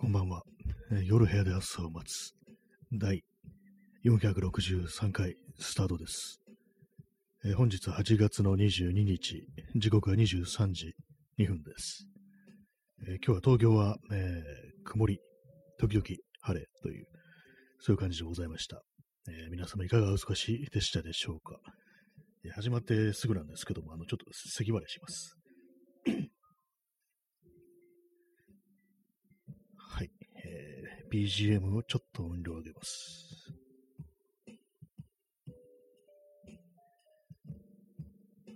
こんばんは。夜部屋で朝を待つ。第463回スタートです。え本日8月の22日、時刻は23時2分です。え今日は東京は、えー曇り、時々晴れという、そういう感じでございました。えー皆様いかがお過ごしでしたでしょうか。始まってすぐなんですけども、あの、ちょっと咳払いします。はい。えー BGM をちょっと音量上げます。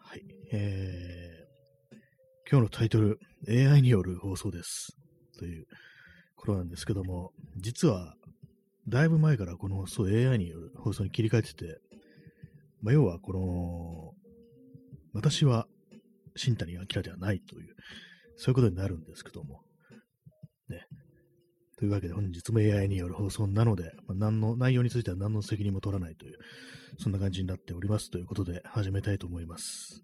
はい。えー今日のタイトル、AI による放送です。ということなんですけども、実は、だいぶ前からこの放送 AI による放送に切り替えてて、まあ、要はこの、私は新谷明ではないという、そういうことになるんですけども、ね。というわけで本日も AI による放送なので、まあ、何の、内容については何の責任も取らないという、そんな感じになっておりますということで始めたいと思います。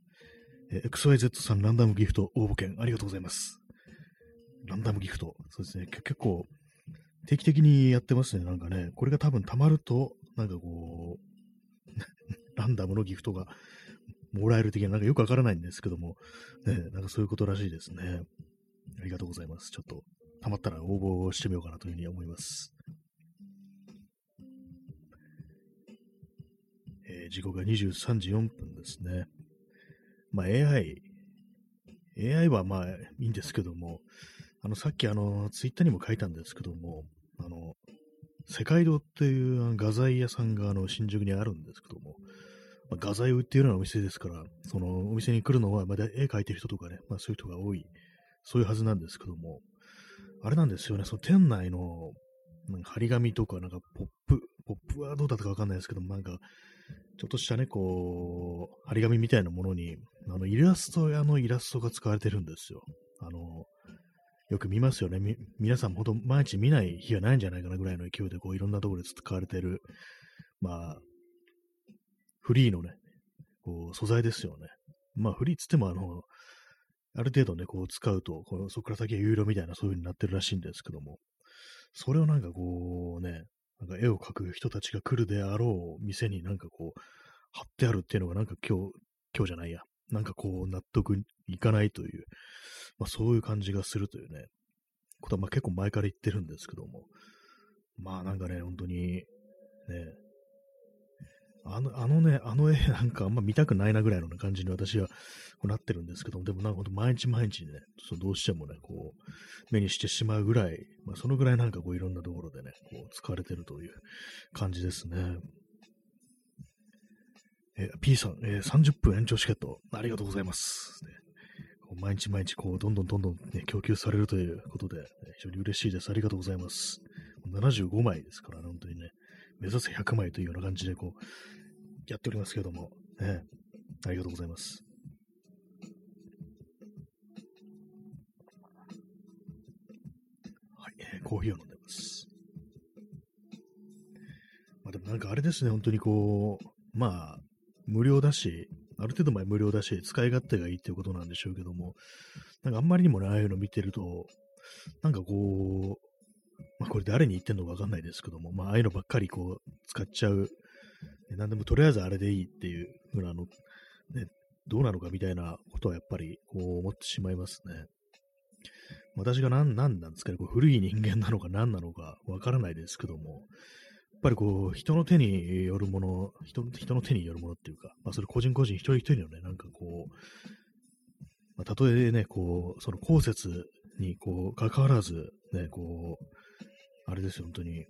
え XYZ さんランダムギフト応募券ありがとうございます。ランダムギフト。そうですね。結構、定期的にやってますね。なんかね、これが多分溜まると、なんかこう、ランダムのギフトがもらえる的な、なんかよくわからないんですけども、ね、なんかそういうことらしいですね。ありがとうございます。ちょっと、溜まったら応募してみようかなというふうに思います。えー時刻が23時4分ですね。まあ AI、AI はまあいいんですけども、あの、さっきあの、ツイッターにも書いたんですけども、あの、世界堂っていう画材屋さんがあの新宿にあるんですけども、まあ、画材を売っているようなお店ですから、そのお店に来るのは、まあ、絵描いてる人とかね、まあそういう人が多い、そういうはずなんですけども、あれなんですよね、その店内のなんか張り紙とか、なんかポップ、ポップはどうだったかわかんないですけど、なんか、ちょっとしたね、こう、張り紙みたいなものに、あの、イラスト屋のイラストが使われてるんですよ。あの、よく見ますよね。皆さんほんと毎日見ない日がないんじゃないかなぐらいの勢いで、こう、いろんなところで使われてる、まあ、フリーのね、こう、素材ですよね。まあ、フリーっつっても、あの、ある程度ね、こう使うと、このそこから先は有料みたいなそういう風になってるらしいんですけども、それをなんかこうね、なんか絵を描く人たちが来るであろう店になんかこう、貼ってあるっていうのがなんか今日、今日じゃないや、なんかこう納得いかないという、まあそういう感じがするというね、ことはまあ結構前から言ってるんですけども、まあなんかね、本当に、ね、あの、あのね、あの絵なんかあんま見たくないなぐらいの感じに私はなってるんですけども、でもなんかほんと毎日毎日ね、そうどうしてもね、こう、目にしてしまうぐらい、まあ、そのぐらいなんかこういろんなところでね、こう使われてるという感じですね。えー P さん、えー30分延長チケット、ありがとうございます。ね毎日毎日こう、どんどんどんどん、ね、供給されるということで、ね非常に嬉しいです。ありがとうございます。75枚ですからね、本当にね、目指せ100枚というような感じでこう、やっておりますけども、ね、ありがとうございます。はい、えーコーヒーを飲んでます。まあでもなんかあれですね、本当にこう、まあ、無料だし、ある程度前無料だし、使い勝手がいいっていうことなんでしょうけども、なんかあんまりにもね、ああいうの見てると、なんかこう、まあこれ誰に言ってんのかわかんないですけども、まあああいうのばっかりこう、使っちゃう、ねなんでもとりあえずあれでいいっていうふうなの、ね、どうなのかみたいなことはやっぱりこう思ってしまいますね。私が何、何なんですかね、こう古い人間なのか何なのかわからないですけども、やっぱりこう、人の手によるもの、人人の手によるものっていうか、まあそれ個人個人一人一人のね、なんかこう、まあ、たとえね、こう、その後節にこう、関わらず、ね、こう、あれですよ、本当に、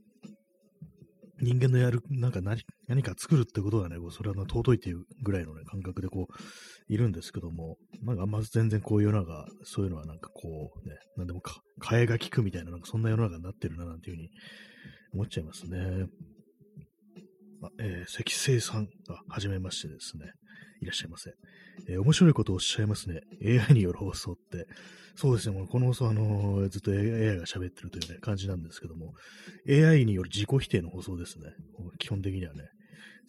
人間のやる、なんか何何か作るってことはね、こうそれは尊いっていうぐらいのね、感覚でこう、いるんですけども、なんかあんま全然こういう世の中、そういうのはなんかこう、ね、なんでもか、替えが利くみたいな、なんかそんな世の中になってるな、なんていうふうに思っちゃいますね。あえー、積星さんが、はじめましてですね。いらっしゃいませ。えー面白いことをおっしゃいますね。AI による放送って。そうですね、もうこの放送、あのーずっと AI が喋ってるというね、感じなんですけども、AI による自己否定の放送ですね。基本的にはね。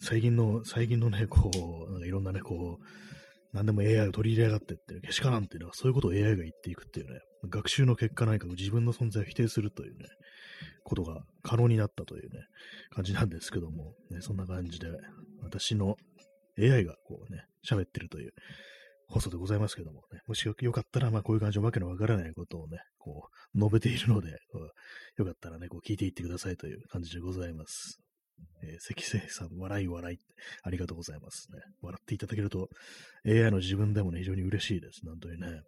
最近の、最近のね、こう、なんかいろんなね、こう、何でも AI を取り入れやがってって、けしからんっていうのは、そういうことを AI が言っていくっていうね、学習の結果何か自分の存在を否定するというね、ことが可能になったというね、感じなんですけども、ね、そんな感じで、私の AI がこうね、喋ってるという放送でございますけどもね、もしよかったら、まあこういう感じのわけのわからないことをね、こう、述べているので、よかったらね、こう聞いていってくださいという感じでございます。えー、関生さん、笑い笑い、ありがとうございますね。笑っていただけると、AI の自分でもね、非常に嬉しいです。なんというね。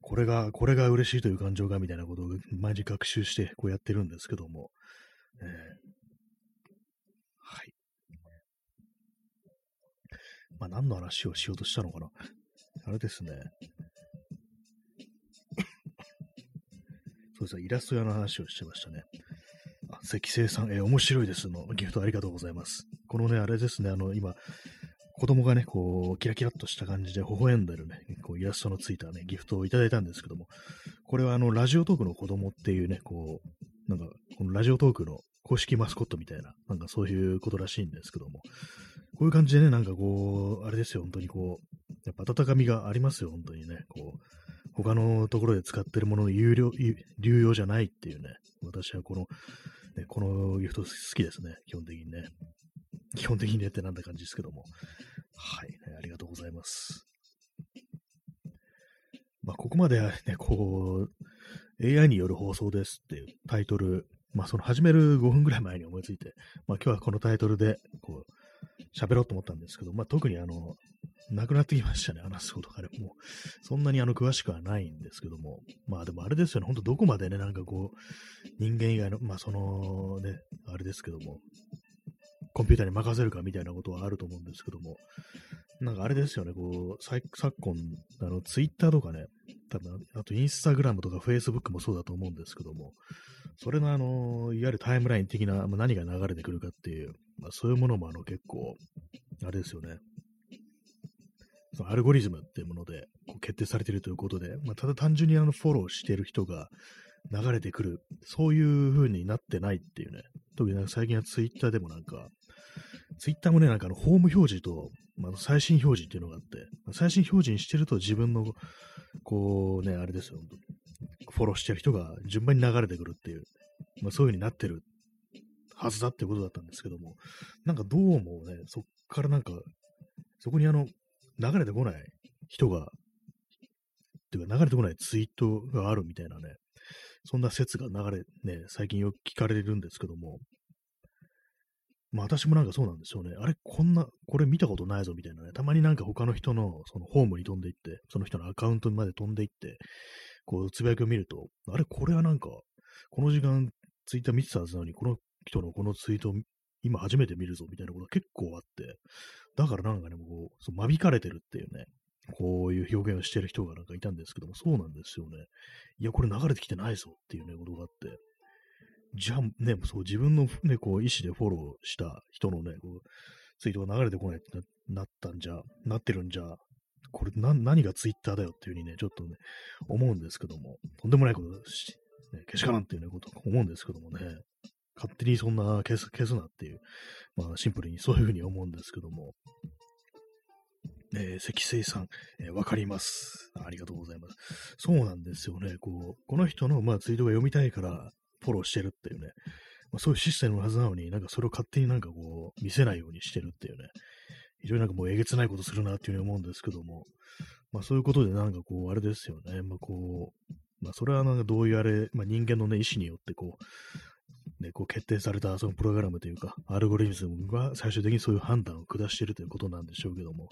これが、これが嬉しいという感情がみたいなことを毎日学習してこうやってるんですけども、えー、はい。まあ、何の話をしようとしたのかな。あれですね。そうですね、イラスト屋の話をしてましたね。あ、石星さん、えー、面白いですのギフトありがとうございます。このね、あれですね、あの、今、子供がね、こう、キラキラっとした感じで微笑んでるね、こうイラストのついたね、ギフトをいただいたんですけども、これはあの、ラジオトークの子供っていうね、こう、なんか、このラジオトークの公式マスコットみたいな、なんかそういうことらしいんですけども、こういう感じでね、なんかこう、あれですよ、本当にこう、やっぱ温かみがありますよ、本当にね、こう、他のところで使ってるものの有料、流用じゃないっていうね、私はこの、ね、このギフト好きですね、基本的にね。基本的にねってなんだ感じですけども。はい、ね、ありがとうございます。まあ、ここまでね、こう、AI による放送ですっていうタイトル、まあ、その始める5分ぐらい前に思いついて、まあ、今日はこのタイトルで、こう、喋ろうと思ったんですけど、まあ、特にあの、なくなってきましたね、話すことがね。もう、そんなにあの、詳しくはないんですけども。まあでもあれですよね、ほんとどこまでね、なんかこう、人間以外の、まあそのね、あれですけども、コンピューターに任せるかみたいなことはあると思うんですけども、なんかあれですよね、こう、昨今、あの、ツイッターとかね、多分、あとインスタグラムとかフェイスブックもそうだと思うんですけども、それのあの、いわゆるタイムライン的な、まあ、何が流れてくるかっていう、まあ、そういうものもあの結構、あれですよね、そのアルゴリズムっていうものでこう決定されているということで、まあ、ただ単純にあのフォローしている人が流れてくる、そういう風になってないっていうね、特になんか最近はツイッターでもなんか、ツイッターもね、なんかあの、ホーム表示と、まあ、最新表示っていうのがあって、まあ、最新表示にしてると自分の、こうね、あれですよ、フォローしてる人が順番に流れてくるっていう、まあ、そういう風になってるはずだってことだったんですけども、なんかどうもね、そっからなんか、そこにあの、流れてこない人が、っていうか流れてこないツイートがあるみたいなね、そんな説が流れ、ね、最近よく聞かれるんですけども、まあ私もなんかそうなんですよね。あれ、こんな、これ見たことないぞみたいなね。たまになんか他の人のそのホームに飛んでいって、その人のアカウントまで飛んでいって、こう、つぶやきを見ると、あれ、これはなんか、この時間ツイッター見てたはずなのに、この人のこのツイート今初めて見るぞみたいなことが結構あって、だからなんかね、もう、そう間引かれてるっていうね、こういう表現をしてる人がなんかいたんですけども、そうなんですよね。いや、これ流れてきてないぞっていうね、ことがあって、じゃあね、そう、自分のね、こう、意思でフォローした人のね、こう、ツイートが流れてこないってなったんじゃ、なってるんじゃ、これな、何がツイッターだよっていうふうにね、ちょっとね、思うんですけども、とんでもないことだし、ね、けしからんっていうね、こと思うんですけどもね、勝手にそんな消す、消すなっていう、まあシンプルにそういうふうに思うんですけども、えー、積水さん、えー、わかります。ありがとうございます。そうなんですよね。こう、この人の、まあ、ツイートが読みたいからフォローしてるっていうね、まあ、そういうシステムのはずなのに、なんかそれを勝手になんかこう、見せないようにしてるっていうね、非常になんかもうえげつないことするなっていうふうに思うんですけども、まあそういうことでなんかこう、あれですよね。まあこう、まあそれはなんかどういうあれ、まあ人間のね、意思によってこう、ね、こう決定されたそのプログラムというか、アルゴリズムが最終的にそういう判断を下しているということなんでしょうけども、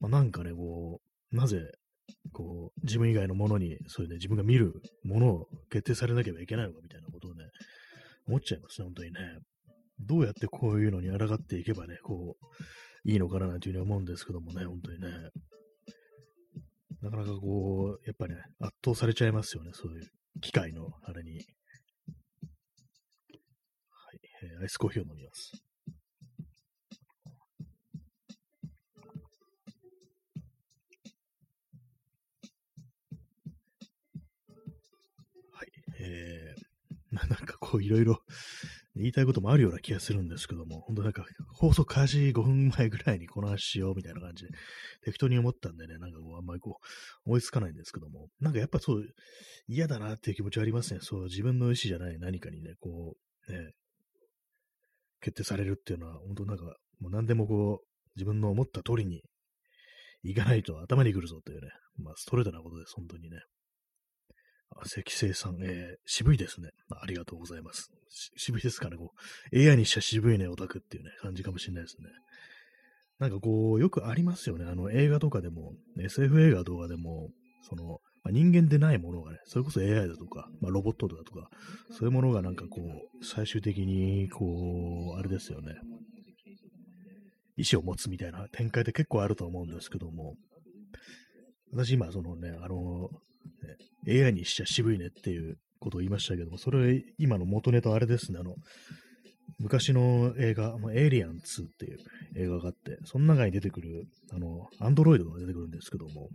まあ、なんかね、こう、なぜ、こう、自分以外のものに、そういうね、自分が見るものを決定されなければいけないのかみたいなことをね、思っちゃいますね、本当にね。どうやってこういうのに抗っていけばね、こう、いいのかななんていうふうに思うんですけどもね、本当にね。なかなかこう、やっぱりね、圧倒されちゃいますよね、そういう機械のあれに。えー、アイスコーヒーを飲みます。はい。えー、なんかこういろいろ、言いたいこともあるような気がするんですけども、本当なんか、放送開始5分前ぐらいにこの話しようみたいな感じで、適当に思ったんでね、なんかこう、あんまりこう、思いつかないんですけども、なんかやっぱそう、嫌だなっていう気持ちはありますね。そう、自分の意思じゃない何かにね、こう、ね、決定されるっていうのは、本当なんか、もう何でもこう、自分の思った通りにいかないと頭にくるぞというね、まあ、ストレートなことです、本当にね。赤星さん、えー、渋いですね。ありがとうございます。渋いですかね。こう、AI にしちゃ渋いね、オタクっていうね、感じかもしれないですね。なんかこう、よくありますよね。あの、映画とかでも、SF 映画とかでも、その、まあ、人間でないものがね、それこそ AI だとか、まあ、ロボットだとか、そういうものがなんかこう、最終的に、こう、あれですよね。意志を持つみたいな展開って結構あると思うんですけども、私今、そのね、あの、ね、AI にしちゃ渋いねっていうことを言いましたけども、それ、今の元ネタあれですね、あの、昔の映画、エイリアン2っていう映画があって、その中に出てくる、あの、アンドロイドが出てくるんですけども、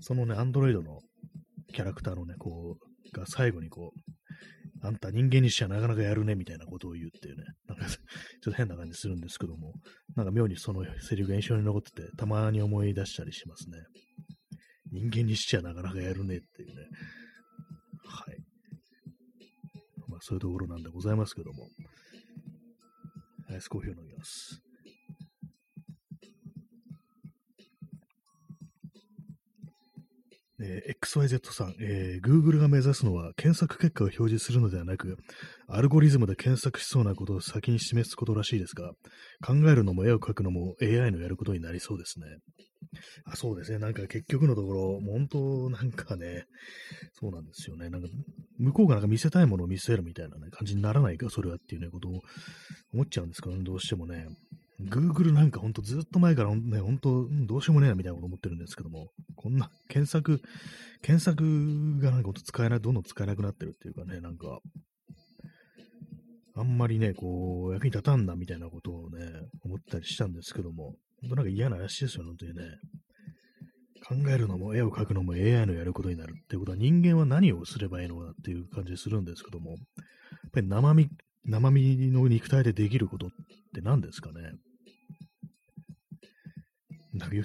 そのね、アンドロイドのキャラクターのね、こう、が最後にこう、あんた人間にしちゃなかなかやるね、みたいなことを言うっていうね、なんか ちょっと変な感じするんですけども、なんか妙にそのセリフが印象に残ってて、たまに思い出したりしますね。人間にしちゃなかなかやるねっていうね。はい。まあそういうところなんでございますけども。アイスコーヒーを飲みます。えー、XYZ さん、えー、Google が目指すのは検索結果を表示するのではなく、アルゴリズムで検索しそうなことを先に示すことらしいですが、考えるのも絵を描くのも AI のやることになりそうですね。あそうですね。なんか結局のところ、本当なんかね、そうなんですよね。なんか、向こうがなんか見せたいものを見せるみたいな、ね、感じにならないか、それはっていうね、ことを思っちゃうんですけど、どうしてもね。Google なんかほんとずっと前からね、ほんとどうしようもねえなみたいなこと思ってるんですけども、こんな検索、検索がなんかと使えない、どんどん使えなくなってるっていうかね、なんか、あんまりね、こう、役に立たんなみたいなことをね、思ったりしたんですけども、ほんとなんか嫌な話ですよね、本当にね。考えるのも絵を描くのも AI のやることになるっていうことは人間は何をすればいいのかっていう感じするんですけども、やっぱり生身、生身の肉体でできることって何ですかね。なんか、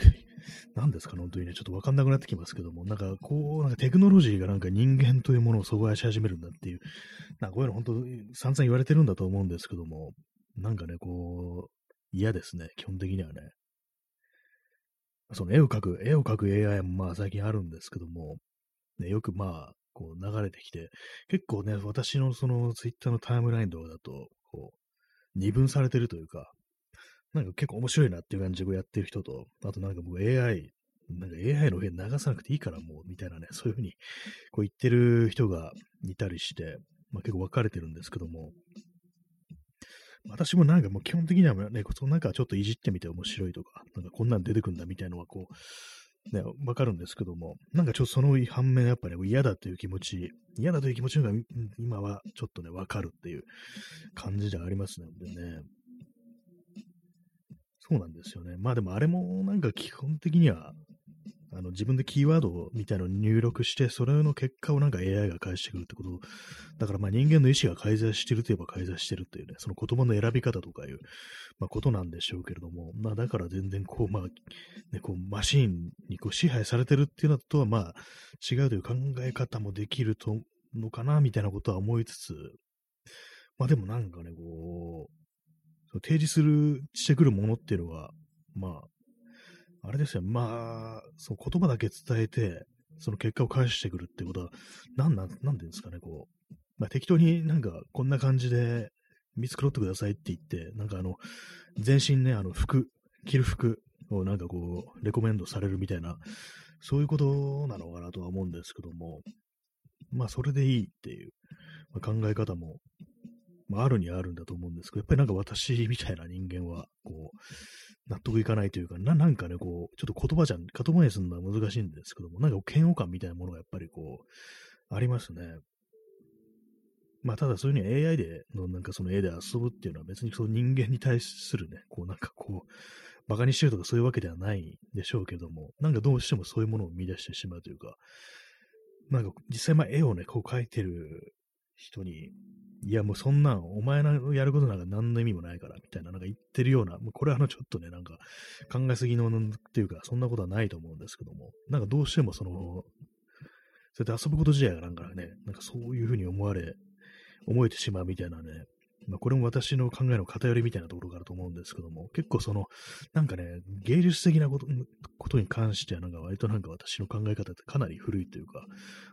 なんですかね、本当にね、ちょっとわかんなくなってきますけども、なんか、こう、なんかテクノロジーがなんか人間というものを阻害し始めるんだっていう、なんかこういうの本当、散々言われてるんだと思うんですけども、なんかね、こう、嫌ですね、基本的にはね。その絵を描く、絵を描く AI もまあ最近あるんですけども、ね、よくまあ、こう流れてきて、結構ね、私のそのツイッターのタイムラインとかだと、こう、二分されてるというか、なんか結構面白いなっていう感じでやってる人と、あとなんかもう AI、なんか AI の上流さなくていいからもう、みたいなね、そういうふうにこう言ってる人がいたりして、まあ結構分かれてるんですけども、私もなんかもう基本的にはね、そのなんかちょっといじってみて面白いとか、なんかこんなん出てくんだみたいなのはこう、ね、わかるんですけども、なんかちょっとその反面やっぱり、ね、嫌だという気持ち、嫌だという気持ちが今はちょっとね、わかるっていう感じでありますのでね。そうなんですよね。まあでもあれもなんか基本的には、あの自分でキーワードみたいなのを入力して、それの結果をなんか AI が返してくるってこと。だからまあ人間の意思が介在してるといえば介在してるっていうね、その言葉の選び方とかいう、まあ、ことなんでしょうけれども、まあだから全然こう、まあ、ね、こうマシーンにこう支配されてるっていうのとはまあ違うという考え方もできるとのかな、みたいなことは思いつつ、まあでもなんかね、こう、提示する、してくるものっていうのは、まあ、あれですよ、まあ、その言葉だけ伝えて、その結果を返してくるってことは、なんなん、なんていうんですかね、こう、まあ適当になんかこんな感じで見繕ってくださいって言って、なんかあの、全身ね、あの服、着る服をなんかこう、レコメンドされるみたいな、そういうことなのかなとは思うんですけども、まあそれでいいっていう、まあ、考え方もまあ、あるにはあるんだと思うんですけど、やっぱりなんか私みたいな人間は、こう、納得いかないというか、ななんかね、こう、ちょっと言葉じゃん、言葉にするのは難しいんですけども、なんか嫌悪感みたいなものがやっぱりこう、ありますね。まあ、ただそういうふうに AI でのなんかその絵で遊ぶっていうのは別にその人間に対するね、こうなんかこう、馬鹿にしてるとかそういうわけではないでしょうけども、なんかどうしてもそういうものを見出してしまうというか、なんか実際まあ絵をね、こう描いてる人に、いや、もうそんなん、お前のやることなんか何の意味もないから、みたいな、なんか言ってるような、もうこれはあの、ちょっとね、なんか、考えすぎの、っていうか、そんなことはないと思うんですけども、なんかどうしてもその、そうやって遊ぶこと自体がなんかね、なんかそういうふうに思われ、思えてしまうみたいなね、まあ、これも私の考えの偏りみたいなところがあると思うんですけども、結構その、なんかね、芸術的なことことに関しては、なんか割となんか私の考え方ってかなり古いというか、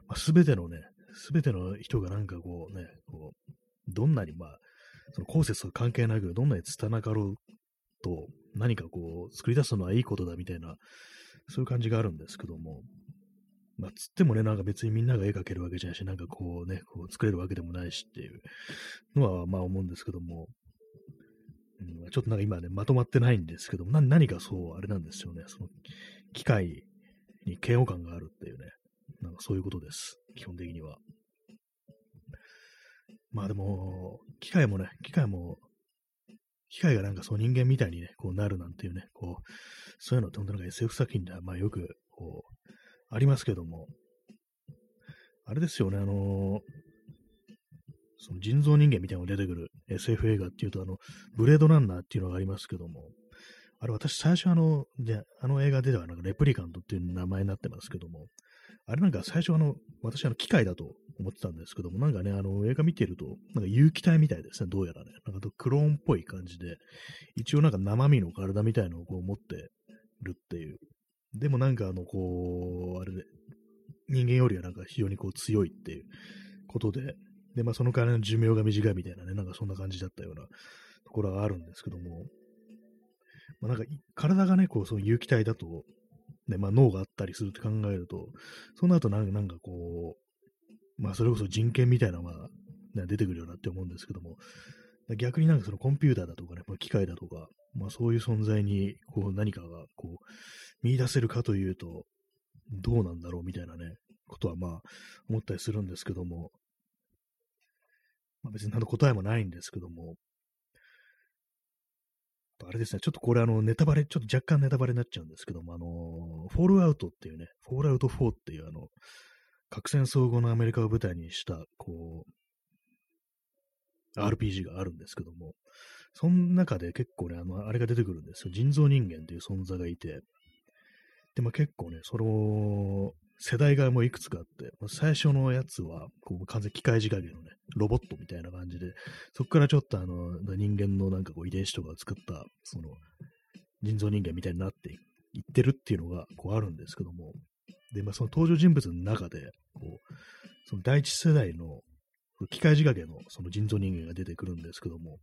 まあ、全てのね、すべての人がなんかこうね、こう、どんなにまあ、その後節と関係なく、どんなに拙かろうと、何かこう、作り出すのはいいことだみたいな、そういう感じがあるんですけども、まあ、つってもね、なんか別にみんなが絵描けるわけじゃないし、なんかこうね、こう作れるわけでもないしっていうのは、まあ思うんですけども、うん、ちょっとなんか今ね、まとまってないんですけども、何かそう、あれなんですよね、その、機械に嫌悪感があるっていうね、なんかそういうことです、基本的には。まあでも、機械もね、機械も、機械がなんかそう人間みたいにね、こうなるなんていうね、こう、そういうのって本当なんか SF 作品ではまあよく、こう、ありますけども、あれですよね、あのその人造人間みたいなのが出てくる SF 映画っていうと、あの、ブレードランナーっていうのがありますけども、あれ私最初あの、で、あの映画ではなんかレプリカントっていう名前になってますけども、あれなんか最初あの、私あの機械だと思ってたんですけども、なんかね、あの映画見てると、なんか有機体みたいですね、どうやらね。なんかクローンっぽい感じで、一応なんか生身の体みたいのをこう持ってるっていうでもなんかあの、こう、あれで、人間よりはなんか非常にこう強いっていうことで、で、まあその代わりの寿命が短いみたいなね、なんかそんな感じだったようなところがあるんですけども、まあなんか体がね、こう、その有機体だと、ね、まあ脳があったりするって考えると、その後なんかなんかこう、まあそれこそ人権みたいなのが、ね、出てくるようなって思うんですけども、逆になんかそのコンピューターだとかね、まあ、機械だとか、まあそういう存在にこう何かがこう見出せるかというと、どうなんだろうみたいなね、ことはまあ思ったりするんですけども、まあ、別に何の答えもないんですけども、あれですね、ちょっとこれあのネタバレ、ちょっと若干ネタバレになっちゃうんですけども、あの、フォールアウトっていうね、フォールアウト4っていうあの、核戦争後のアメリカを舞台にした、こう、RPG があるんですけども、その中で結構ね、あの、あれが出てくるんですよ。人造人間という存在がいて、で、まあ、結構ね、その、世代がもういくつかあって、最初のやつは、こう完全機械仕掛けのね、ロボットみたいな感じで、そこからちょっとあの、人間のなんかこう遺伝子とかを作った、その、人造人間みたいになっていってるっていうのが、こうあるんですけども、で、まあ、その登場人物の中で、こう、その第一世代の機械仕掛けのその人造人間が出てくるんですけども、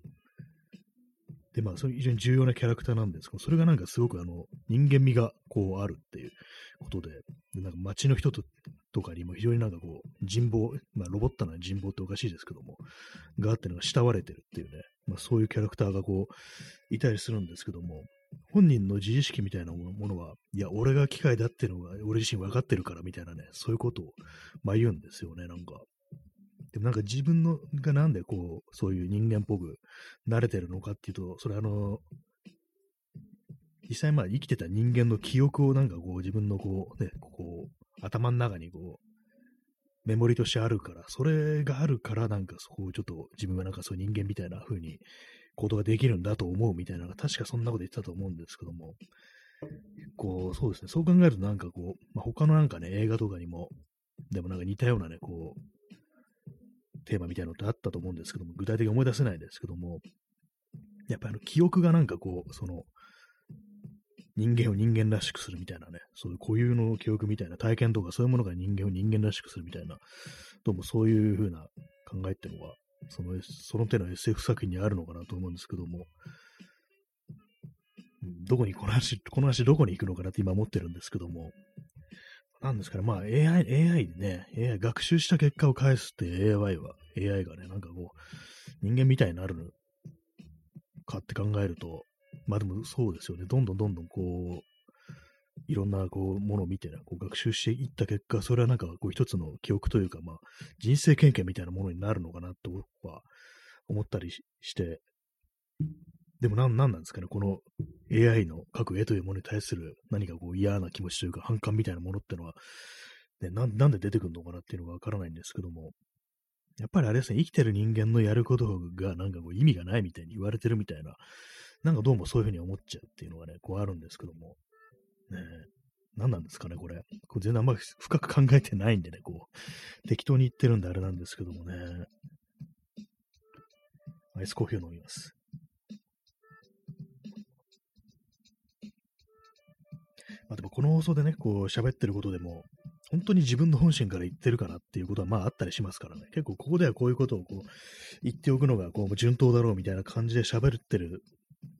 で、まあ、それ非常に重要なキャラクターなんですけど、それがなんかすごくあの、人間味がこうあるっていうことで、でなんか街の人ととかにも非常になんかこう、人望、まあ、ロボットな人望っておかしいですけども、があってのが慕われてるっていうね、まあ、そういうキャラクターがこう、いたりするんですけども、本人の自意識みたいなものは、いや、俺が機械だっていうのが俺自身分かってるからみたいなね、そういうことを、まあ言うんですよね、なんか。でもなんか自分のがなんでこう、そういう人間っぽく慣れてるのかっていうと、それあの、実際まあ生きてた人間の記憶をなんかこう自分のこうね、こう頭の中にこうメモリとしてあるから、それがあるからなんかそこをちょっと自分はなんかそういう人間みたいな風にことができるんだと思うみたいな、確かそんなこと言ってたと思うんですけども、こう、そうですね、そう考えるとなんかこう、まあ、他のなんかね、映画とかにも、でもなんか似たようなね、こう、テーマみたいなのってあったと思うんですけども、具体的に思い出せないですけども、やっぱりあの記憶がなんかこう、その、人間を人間らしくするみたいなね、そういう固有の記憶みたいな体験とかそういうものが人間を人間らしくするみたいな、どうもそういう風な考えっていうのは、そのその手の SF 作品にあるのかなと思うんですけども、どこにこの話、この話どこに行くのかなって今思ってるんですけども、なんですかね、まあ AI、AI でね、AI 学習した結果を返すって AI は、AI がね、なんかこう、人間みたいになるかって考えると、まあでもそうですよね、どんどんどんどんこう、いろんなこうものを見て、ね、こう学習していった結果、それはなんかこう一つの記憶というか、まあ、人生経験みたいなものになるのかなとは思ったりして、でも何なんですかね、この AI の各絵というものに対する何かこう嫌な気持ちというか反感みたいなものってのは、ね、ななんで出てくるのかなっていうのがわからないんですけども、やっぱりあれですね、生きてる人間のやることがなんかこう意味がないみたいに言われてるみたいな、なんかどうもそういうふうに思っちゃうっていうのがね、こうあるんですけども、ね何なんですかね、これ。これ全然あんまり深く考えてないんでね、こう、適当に言ってるんであれなんですけどもね。アイスコーヒーを飲みます。まあでもこの放送でね、こう喋ってることでも、本当に自分の本心から言ってるかなっていうことはまああったりしますからね。結構ここではこういうことをこう言っておくのがこう順当だろうみたいな感じで喋ってる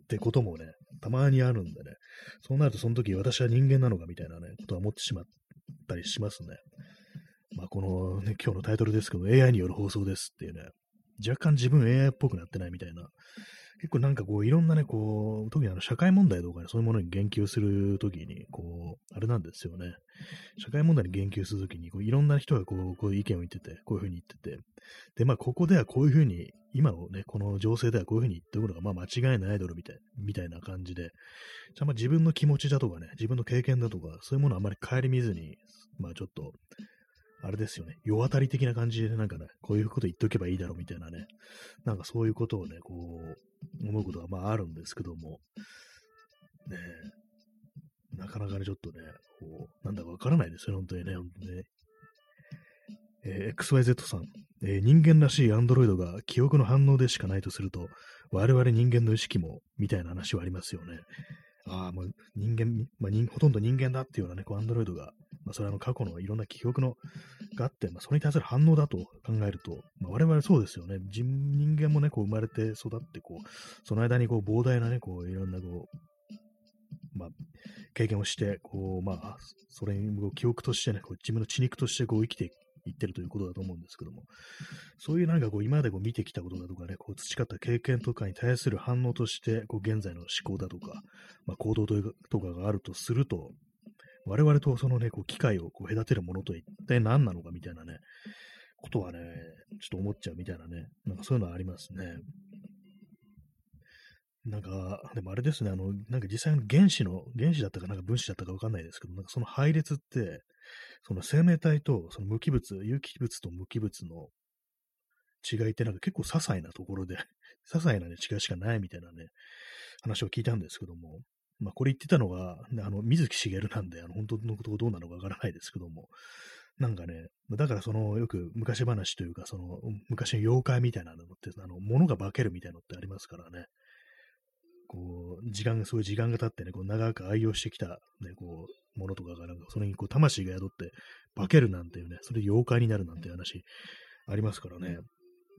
ってこともね、たまにあるんでね。そうなるとその時私は人間なのかみたいなね、ことは思ってしまったりしますね。まあこのね、今日のタイトルですけど、AI による放送ですっていうね、若干自分 AI っぽくなってないみたいな結構なんかこう、いろんなね、こう、特にあの、社会問題とかね、そういうものに言及するときに、こう、あれなんですよね。社会問題に言及するときに、こう、いろんな人がこう、こういう意見を言ってて、こういうふうに言ってて、で、まあ、ここではこういうふうに、今のね、この情勢ではこういうふうに言っておくのが、まあ、間違いないアイドルみたい、みたいな感じで、じゃまあ、自分の気持ちだとかね、自分の経験だとか、そういうものをあまり顧みずに、まあ、ちょっと、あれですよね、世渡り的な感じでなんかね、こういうこと言っておけばいいだろうみたいなね、なんかそういうことをね、こう、思うことがまああるんですけども、ねなかなかね、ちょっとね、こう、なんだかわからないですよ、本当にね、本当にね。えー、XYZ さん、えー、人間らしいアンドロイドが記憶の反応でしかないとすると、我々人間の意識も、みたいな話はありますよね。ああ、もう人間、まあ人、ほとんど人間だっていうようなね、こう、アンドロイドが、まあ、それはの過去のいろんな記憶のがあって、まあ、それに対する反応だと考えると、まあ、我々そうですよね。人間もね、こう、生まれて育って、こう、その間にこう、膨大なね、こう、いろんなこう、まあ、経験をして、こう、まあ、それに記憶としてね、こう自分の血肉としてこう生きて言ってるということだと思うんですけども、そういうなんかこう今までこう見てきたことだとかね、こう培った経験とかに対する反応として、こう現在の思考だとか、まあ、行動とかがあるとすると、我々とそのね、こう機械をこう隔てるものと一体何なのかみたいなね、ことはね、ちょっと思っちゃうみたいなね、なんかそういうのはありますね。なんか、でもあれですね、あの、なんか実際の原子の、原子だったかなんか分子だったかわかんないですけど、なんかその配列って、その生命体とその無機物、有機物と無機物の違いってなんか結構些細なところで、些細な、ね、違いしかないみたいなね、話を聞いたんですけども、まあこれ言ってたのが、あの、水木しげるなんで、あの、本当のことどうなのかわからないですけども、なんかね、だからその、よく昔話というか、その、昔の妖怪みたいなのって、あの、物が化けるみたいなのってありますからね。こう、時間が、そういう時間が経ってね、こう長く愛用してきた、ね、こう、ものとかが、なんか、それにこう、魂が宿って、化けるなんていうね、それで妖怪になるなんていう話、ありますからね。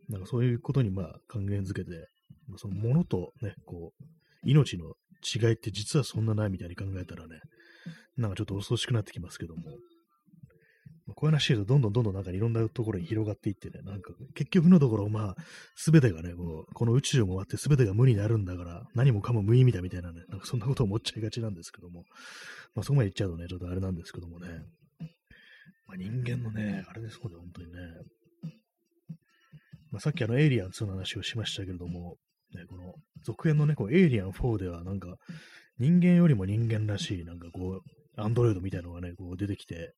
なんかそういうことに、まあ、還元づけて、そのものとね、こう、命の違いって実はそんなないみたいに考えたらね、なんかちょっと恐ろしくなってきますけども、こういう話すると、どんどんどんどんなんかいろんなところに広がっていってね、なんか結局のところ、まあ、すべてがね、こうこの宇宙を回ってすべてが無になるんだから、何もかも無意味だみたいなね、なんかそんなことを思っちゃいがちなんですけども、まあそこまで言っちゃうとね、ちょっとあれなんですけどもね、まあ、人間のね、あれですもんね、本当にね、まあ、さっきあのエイリアン2の話をしましたけれども、ね、この続編のね、こうエイリアン4ではなんか人間よりも人間らしい、なんかこう、アンドロイドみたいなのがね、こう出てきて、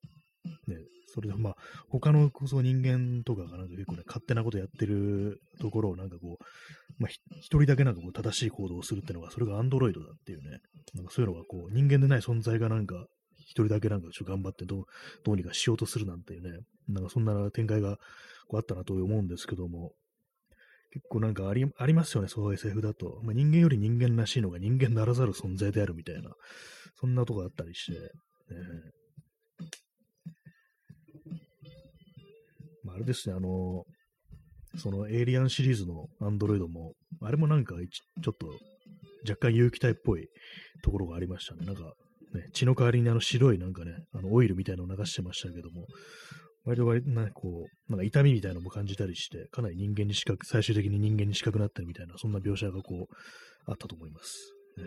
ね、それでまあ、他のこそ人間とかがなんか結構ね、勝手なことやってるところをなんかこう、まあ、一人だけなんかこう正しい行動をするっていうのが、それがアンドロイドだっていうね、なんかそういうのがこう、人間でない存在がなんか、一人だけなんかちょっと頑張ってどうどうにかしようとするなんていうね、なんかそんな展開がこうあったなと思うんですけども、結構なんかありありますよね、そういう SF だと。まあ、人間より人間らしいのが人間ならざる存在であるみたいな、そんなとこあったりして、ね、れですね、あの、そのエイリアンシリーズのアンドロイドも、あれもなんかちょっと若干有機体っぽいところがありましたね。なんか、ね、血の代わりにあの白いなんかね、あのオイルみたいなのを流してましたけども、割と割となこう、なんか痛みみたいなのも感じたりして、かなり人間に近く、最終的に人間に近くなったりみたいな、そんな描写がこう、あったと思います。ね、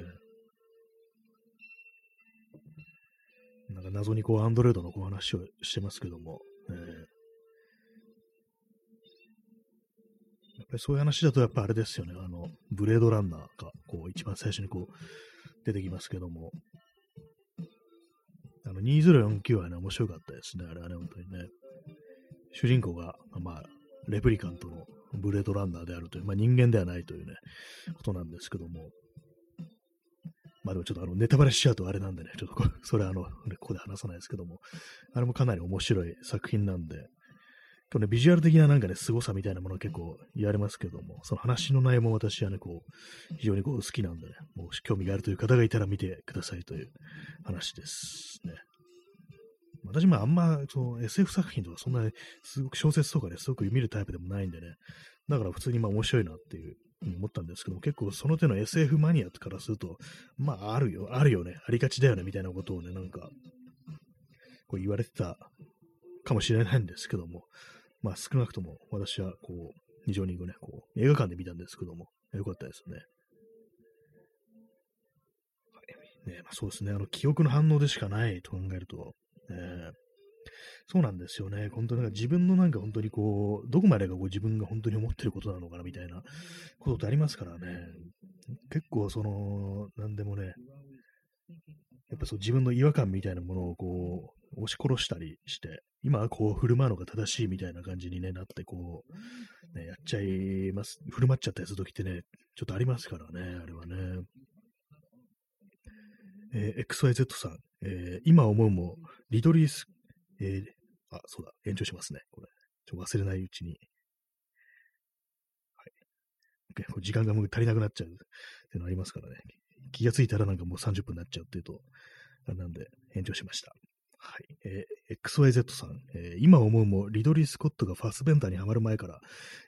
なんか謎にこう、アンドロイドのこう話をしてますけども、ね、やっぱりそういう話だと、やっぱあれですよね、あの、ブレードランナーが、こう、一番最初にこう、出てきますけども、あの、2049はね、面白かったですね、あれはね、本当にね。主人公が、まあ、レプリカントのブレードランナーであるという、まあ、人間ではないというね、ことなんですけども、まあでもちょっとあのネタバレしちゃうとあれなんでね、ちょっとこれ、それあの、ここで話さないですけども、あれもかなり面白い作品なんで、今日ね、ビジュアル的ななんかね、凄さみたいなものは結構言われますけども、その話の内容も私はね、こう、非常にこう好きなんでね、もし興味があるという方がいたら見てくださいという話ですね。私もあんま、その SF 作品とかそんなに、すごく小説とかね、すごく見るタイプでもないんでね、だから普通にまあ面白いなっていう思ったんですけども、結構その手の SF マニアからすると、まああるよ、あるよね、ありがちだよね、みたいなことをね、なんか、こう言われてたかもしれないんですけども、まあ少なくとも私はこう、非常にね、こう、映画館で見たんですけども、よかったですね。ねまあ、そうですね、あの、記憶の反応でしかないと考えると、えそうなんですよね。本当なんか自分のなんか本当にこう、どこまでがこう自分が本当に思ってることなのかなみたいなことってありますからね。結構その、なんでもね、やっぱそう自分の違和感みたいなものをこう、押し殺したりして、今はこう振る舞うのが正しいみたいな感じに、ね、なって、こう、ね、やっちゃいます。振る舞っちゃったりするときってね、ちょっとありますからね、あれはね。えー、XYZ さん、えー、今思うも、リドリース、えー、あ、そうだ、延長しますね、これ。ちょ忘れないうちに。はい。時間がもう足りなくなっちゃうっていうのありますからね。気がついたらなんかもう30分になっちゃうっていうと、なんで、延長しました。はい。えー、XYZ さん、えー、今思うも、リドリー・スコットがファスベンダーにはまる前から、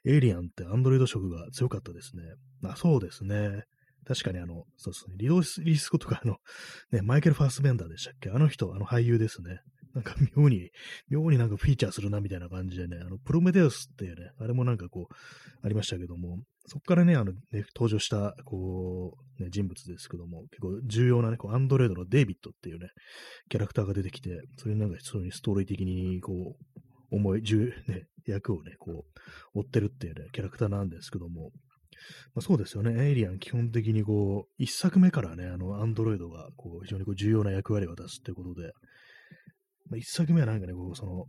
エイリアンってアンドロイド色が強かったですね。あ、そうですね。確かにあの、そうですね。リドリー・スコットがあの、ね、マイケル・ファスベンダーでしたっけ？あの人、あの俳優ですね。なんか妙に、妙になんかフィーチャーするなみたいな感じでね、あの、プロメテウスっていうね、あれもなんかこう、ありましたけども、そこからね、あの、ね、登場した、こう、ね、人物ですけども、結構重要なね、こう、アンドレードのデイビッドっていうね、キャラクターが出てきて、それになんか、そうにストーリー的に、こう、重い、重、ね、役をね、こう、追ってるっていうね、キャラクターなんですけども、まあ、そうですよね。エイリアン基本的にこう、一作目からね、あの、アンドロイドがこう、非常にこう重要な役割を出すっていうことで、まあ、一作目はなんかね、こう、その、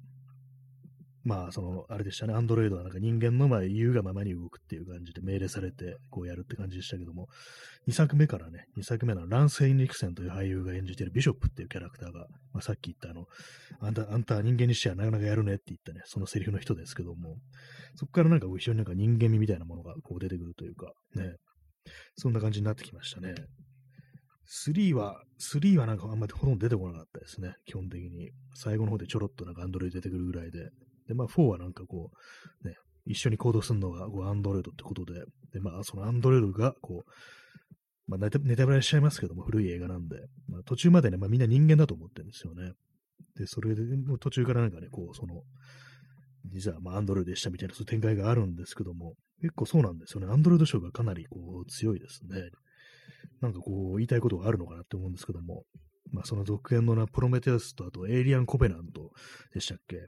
まあ、その、あれでしたね、アンドロイドはなんか人間の前言うがままに動くっていう感じで命令されて、こうやるって感じでしたけども、2作目からね、2作目のランセイン・リクセンという俳優が演じてるビショップっていうキャラクターが、まあ、さっき言ったあの、あんた、あんた人間にしてはなかなかやるねって言ったね、そのセリフの人ですけども、そこからなんか後ろになんか人間味みたいなものがこう出てくるというか、ね、そんな感じになってきましたね。3は、3はなんかあんまりほとんど出てこなかったですね、基本的に。最後の方でちょろっとなんかアンドロイド出てくるぐらいで。で、まあ4はなんかこう、ね、一緒に行動するのがこうアンドロイドってことで、で、まあそのアンドロイドがこう、まあネタネタバレしちゃいますけども、古い映画なんで、まあ途中までね、まあみんな人間だと思ってるんですよね。で、それで、途中からなんかね、こう、その、実はまあアンドロイドでしたみたいなそういう展開があるんですけども、結構そうなんですよね。アンドロイド賞がかなりこう強いですね。なんかこう言いたいことがあるのかなって思うんですけども、まあその続編のなプロメテウスとあとエイリアン・コベナントでしたっけ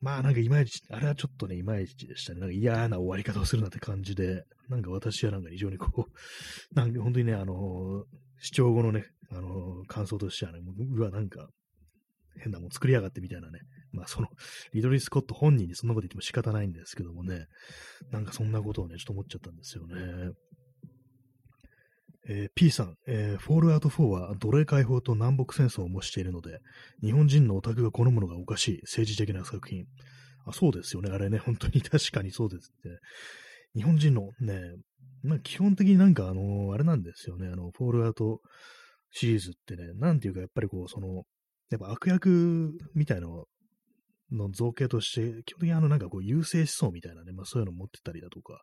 まあなんかいまいち、あれはちょっとね、いまいちでしたね。なんか嫌な終わり方をするなって感じで、なんか私はなんか非常にこう、なんか本当にね、あの、視聴後のね、あの、感想としてはね、うわ、なんか変なもん作りやがってみたいなね。まあその、リドリー・スコット本人にそんなこと言っても仕方ないんですけどもね、なんかそんなことをね、ちょっと思っちゃったんですよね。えー、P さん、えー、フォールアウト4は奴隷解放と南北戦争を模しているので、日本人のオタクが好むのがおかしい政治的な作品。あ、そうですよね。あれね、本当に 確かにそうですって。日本人のね、まあ、基本的になんかあのー、あれなんですよね。あの、フォールアウトシリーズってね、なんていうかやっぱりこう、その、やっぱ悪役みたいなのの造形として、基本的にあのなんかこう優勢思想みたいなね、まあそういうのを持ってたりだとか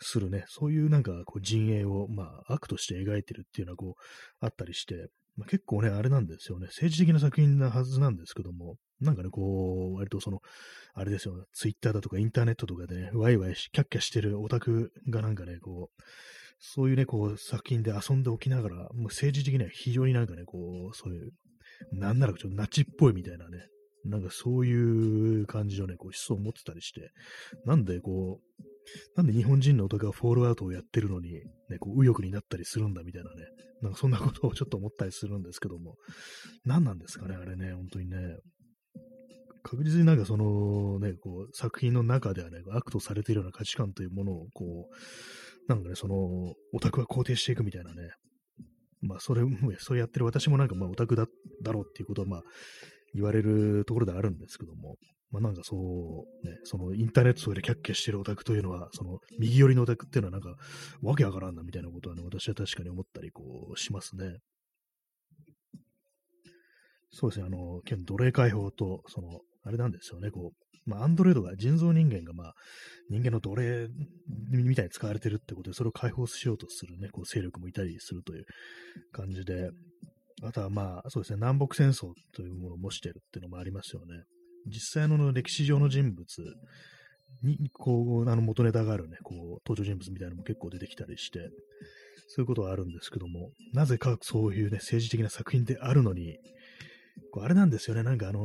するね、そういうなんかこう陣営をまあ悪として描いてるっていうのはこうあったりして、まあ、結構ね、あれなんですよね、政治的な作品なはずなんですけども、なんかね、こう、割とその、あれですよね、ツイッターだとかインターネットとかでね、ワイワイキャッキャしてるオタクがなんかね、こう、そういうね、こう、作品で遊んでおきながら、もう政治的には非常になんかね、こう、そういう、なんならちょっとナチっぽいみたいなね、なんかそういう感じのね、こう思想を持ってたりして、なんでこう、なんで日本人の男がフォールアウトをやってるのに、ね、こう右翼になったりするんだみたいなね、なんかそんなことをちょっと思ったりするんですけども、何なんですかね、あれね、本当にね。確実になんかそのね、こう、作品の中ではね、悪とされているような価値観というものを、こう、なんかね、その、オタクは肯定していくみたいなね、まあ、それ、そうやってる私もなんか、まあ、オタクだ、だろうっていうことは、まあ、言われるところであるんですけども、まあ、なんかそう、ね、そのインターネットでキャッキャしてるオタクというのは、その右寄りのオタクっていうのはなんか、わけわからんなみたいなことはね、私は確かに思ったりこうしますね。そうですね、あの、奴隷解放と、その、あれなんですよね、こう、まあ、アンドロイドが、人造人間が、まあ、人間の奴隷みたいに使われてるってことで、それを解放しようとするね、こう、勢力もいたりするという感じで、あとはまあ、そうですね、南北戦争というものを模しているっていうのもありますよね。実際の歴史上の人物に、こう、あの元ネタがあるね、こう、登場人物みたいなのも結構出てきたりして、そういうことはあるんですけども、なぜかそういうね、政治的な作品であるのに、こうあれなんですよね、なんかあのー、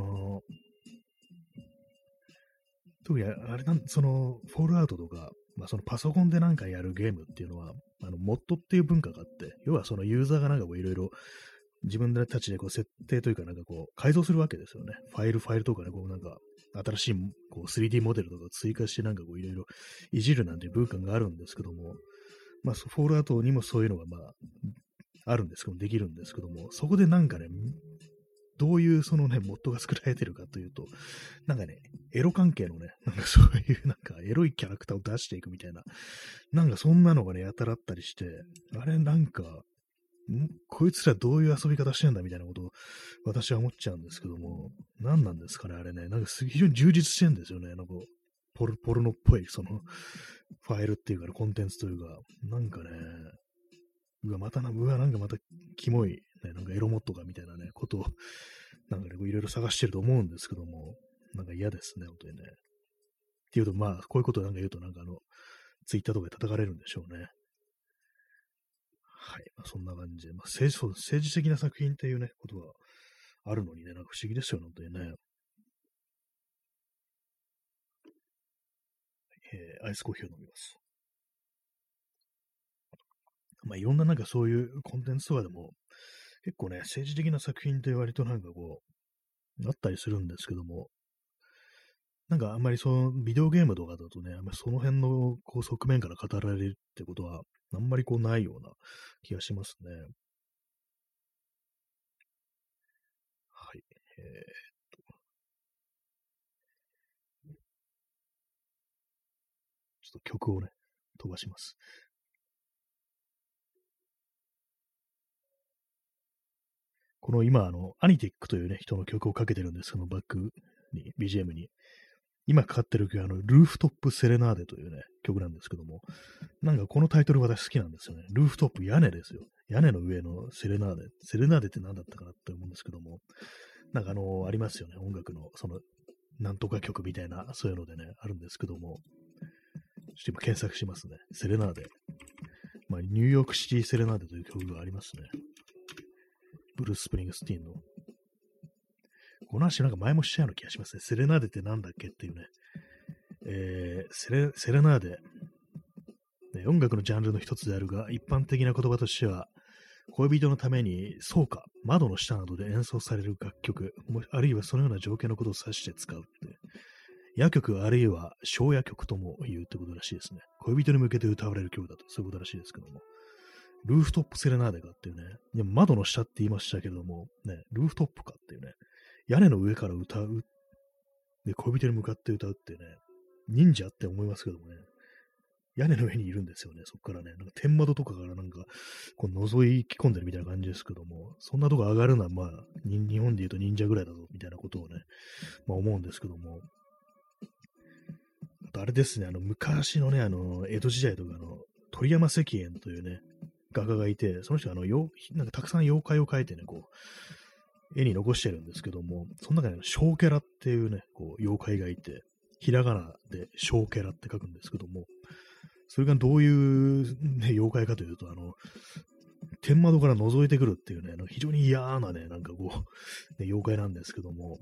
特にあれなん、その、フォールアウトとか、まあ、そのパソコンでなんかやるゲームっていうのは、あの、モッドっていう文化があって、要はそのユーザーがなんかこういろいろ自分たちでこう設定というかなんかこう改造するわけですよね。ファイル、ファイルとかね、こうなんか新しいこう 3D モデルとか追加してなんかこういろいろいじるなんていう文化があるんですけども、まあ、フォールアウトにもそういうのがまあ、あるんですけども、できるんですけども、そこでなんかね、どういうそのね、モッドが作られてるかというと、なんかね、エロ関係のね、なんかそういうなんかエロいキャラクターを出していくみたいな、なんかそんなのがね、やたらったりして、あれなんか、こいつらどういう遊び方してんだみたいなことを私は思っちゃうんですけども、何なんですかね、あれね。なんか非常に充実してるんですよね。なんかポルポルノっぽい、その、ファイルっていうか、コンテンツというか、なんかね、うわ、またな、うわ、なんかまたキモい、ね、なんかエロモットかみたいなね、ことを、なんかね、いろいろ探してると思うんですけども、なんか嫌ですね、本当にね。っていうと、まあ、こういうことをなんか言うと、なんかあの、ツイッターとかで叩かれるんでしょうね。はい。まあ、そんな感じで、まあ政治、政治的な作品っていうね、ことがあるのにね、なんか不思議ですよね、本当にね。えー、アイスコーヒーを飲みます。まあ、いろんななんかそういうコンテンツとかでも、結構ね、政治的な作品って割となんかこう、あったりするんですけども、なんかあんまりそのビデオゲームとかだとね、あんまりその辺のこう側面から語られるってことはあんまりこうないような気がしますね。はい。えー、っと。ちょっと曲をね、飛ばします。この今、あの、アニティックというね、人の曲をかけてるんです、そのバックに、BGM に。今かかってる曲は、あの、ルーフトップセレナーデというね、曲なんですけども、なんかこのタイトル私好きなんですよね。ルーフトップ屋根ですよ。屋根の上のセレナーデ。セレナーデって何だったかなって思うんですけども、なんかあの、ありますよね。音楽の、その、なんとか曲みたいな、そういうのでね、あるんですけども、ちょっと今検索しますね。セレナーデ。まあ、 New York City Serenade という曲がありますね。ブルース・スプリングスティーンの。この話なんか前もしちゃうような気がしますね。セレナーデってなんだっけっていうね。えー、セレセレナーデ、ね。音楽のジャンルの一つであるが、一般的な言葉としては、恋人のために倉庫、窓の下などで演奏される楽曲、あるいはそのような条件のことを指して使うって。夜曲あるいは小夜曲とも言うってことらしいですね。恋人に向けて歌われる曲だと、そういうことらしいですけども。ルーフトップセレナーデかっていうね。いや窓の下って言いましたけども、ね、ルーフトップかっていうね。屋根の上から歌う。で、恋人に向かって歌うってね、忍者って思いますけどもね。屋根の上にいるんですよね、そこからね。なんか天窓とかからなんか、こう覗い込んでるみたいな感じですけども、そんなとこ上がるのは、まあ、日本で言うと忍者ぐらいだぞ、みたいなことをね、まあ思うんですけども。あとあれですね、あの、昔のね、あの、江戸時代とかの、鳥山石燕というね、画家がいて、その人があの、よなんかたくさん妖怪を描いてね、こう、絵に残してるんですけども、その中に小キャラっていうね、こう、妖怪がいて、ひらがなで小キャラって書くんですけども、それがどういう、ね、妖怪かというと、あの、天窓から覗いてくるっていうね、非常に嫌なね、なんかこう、ね、妖怪なんですけども、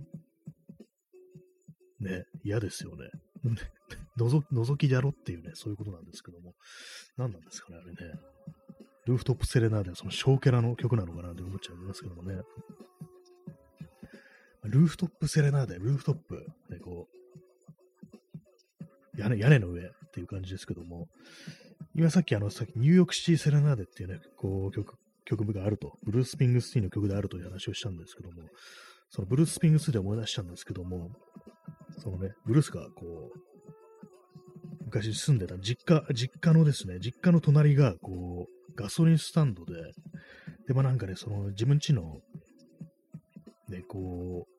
ね、嫌ですよね。のぞ、覗きじゃろっていうね、そういうことなんですけども、何なんですかね、あれね。ルーフトップセレナーではその小キャラの曲なのかなって思っちゃいますけどもね。ルーフトップセレナーデ、ルーフトップ、ね、こう、屋根、屋根の上っていう感じですけども、今さっきあの、さっきニューヨークシティセレナーデっていうね、こう曲、曲があると、ブルース・ピングスティーの曲であるという話をしたんですけども、そのブルース・ピングスで思い出したんですけども、そのね、ブルースがこう、昔住んでた実家、実家のですね、実家の隣が、こう、ガソリンスタンドで、で、まあなんかね、その自分家の、ね、こう、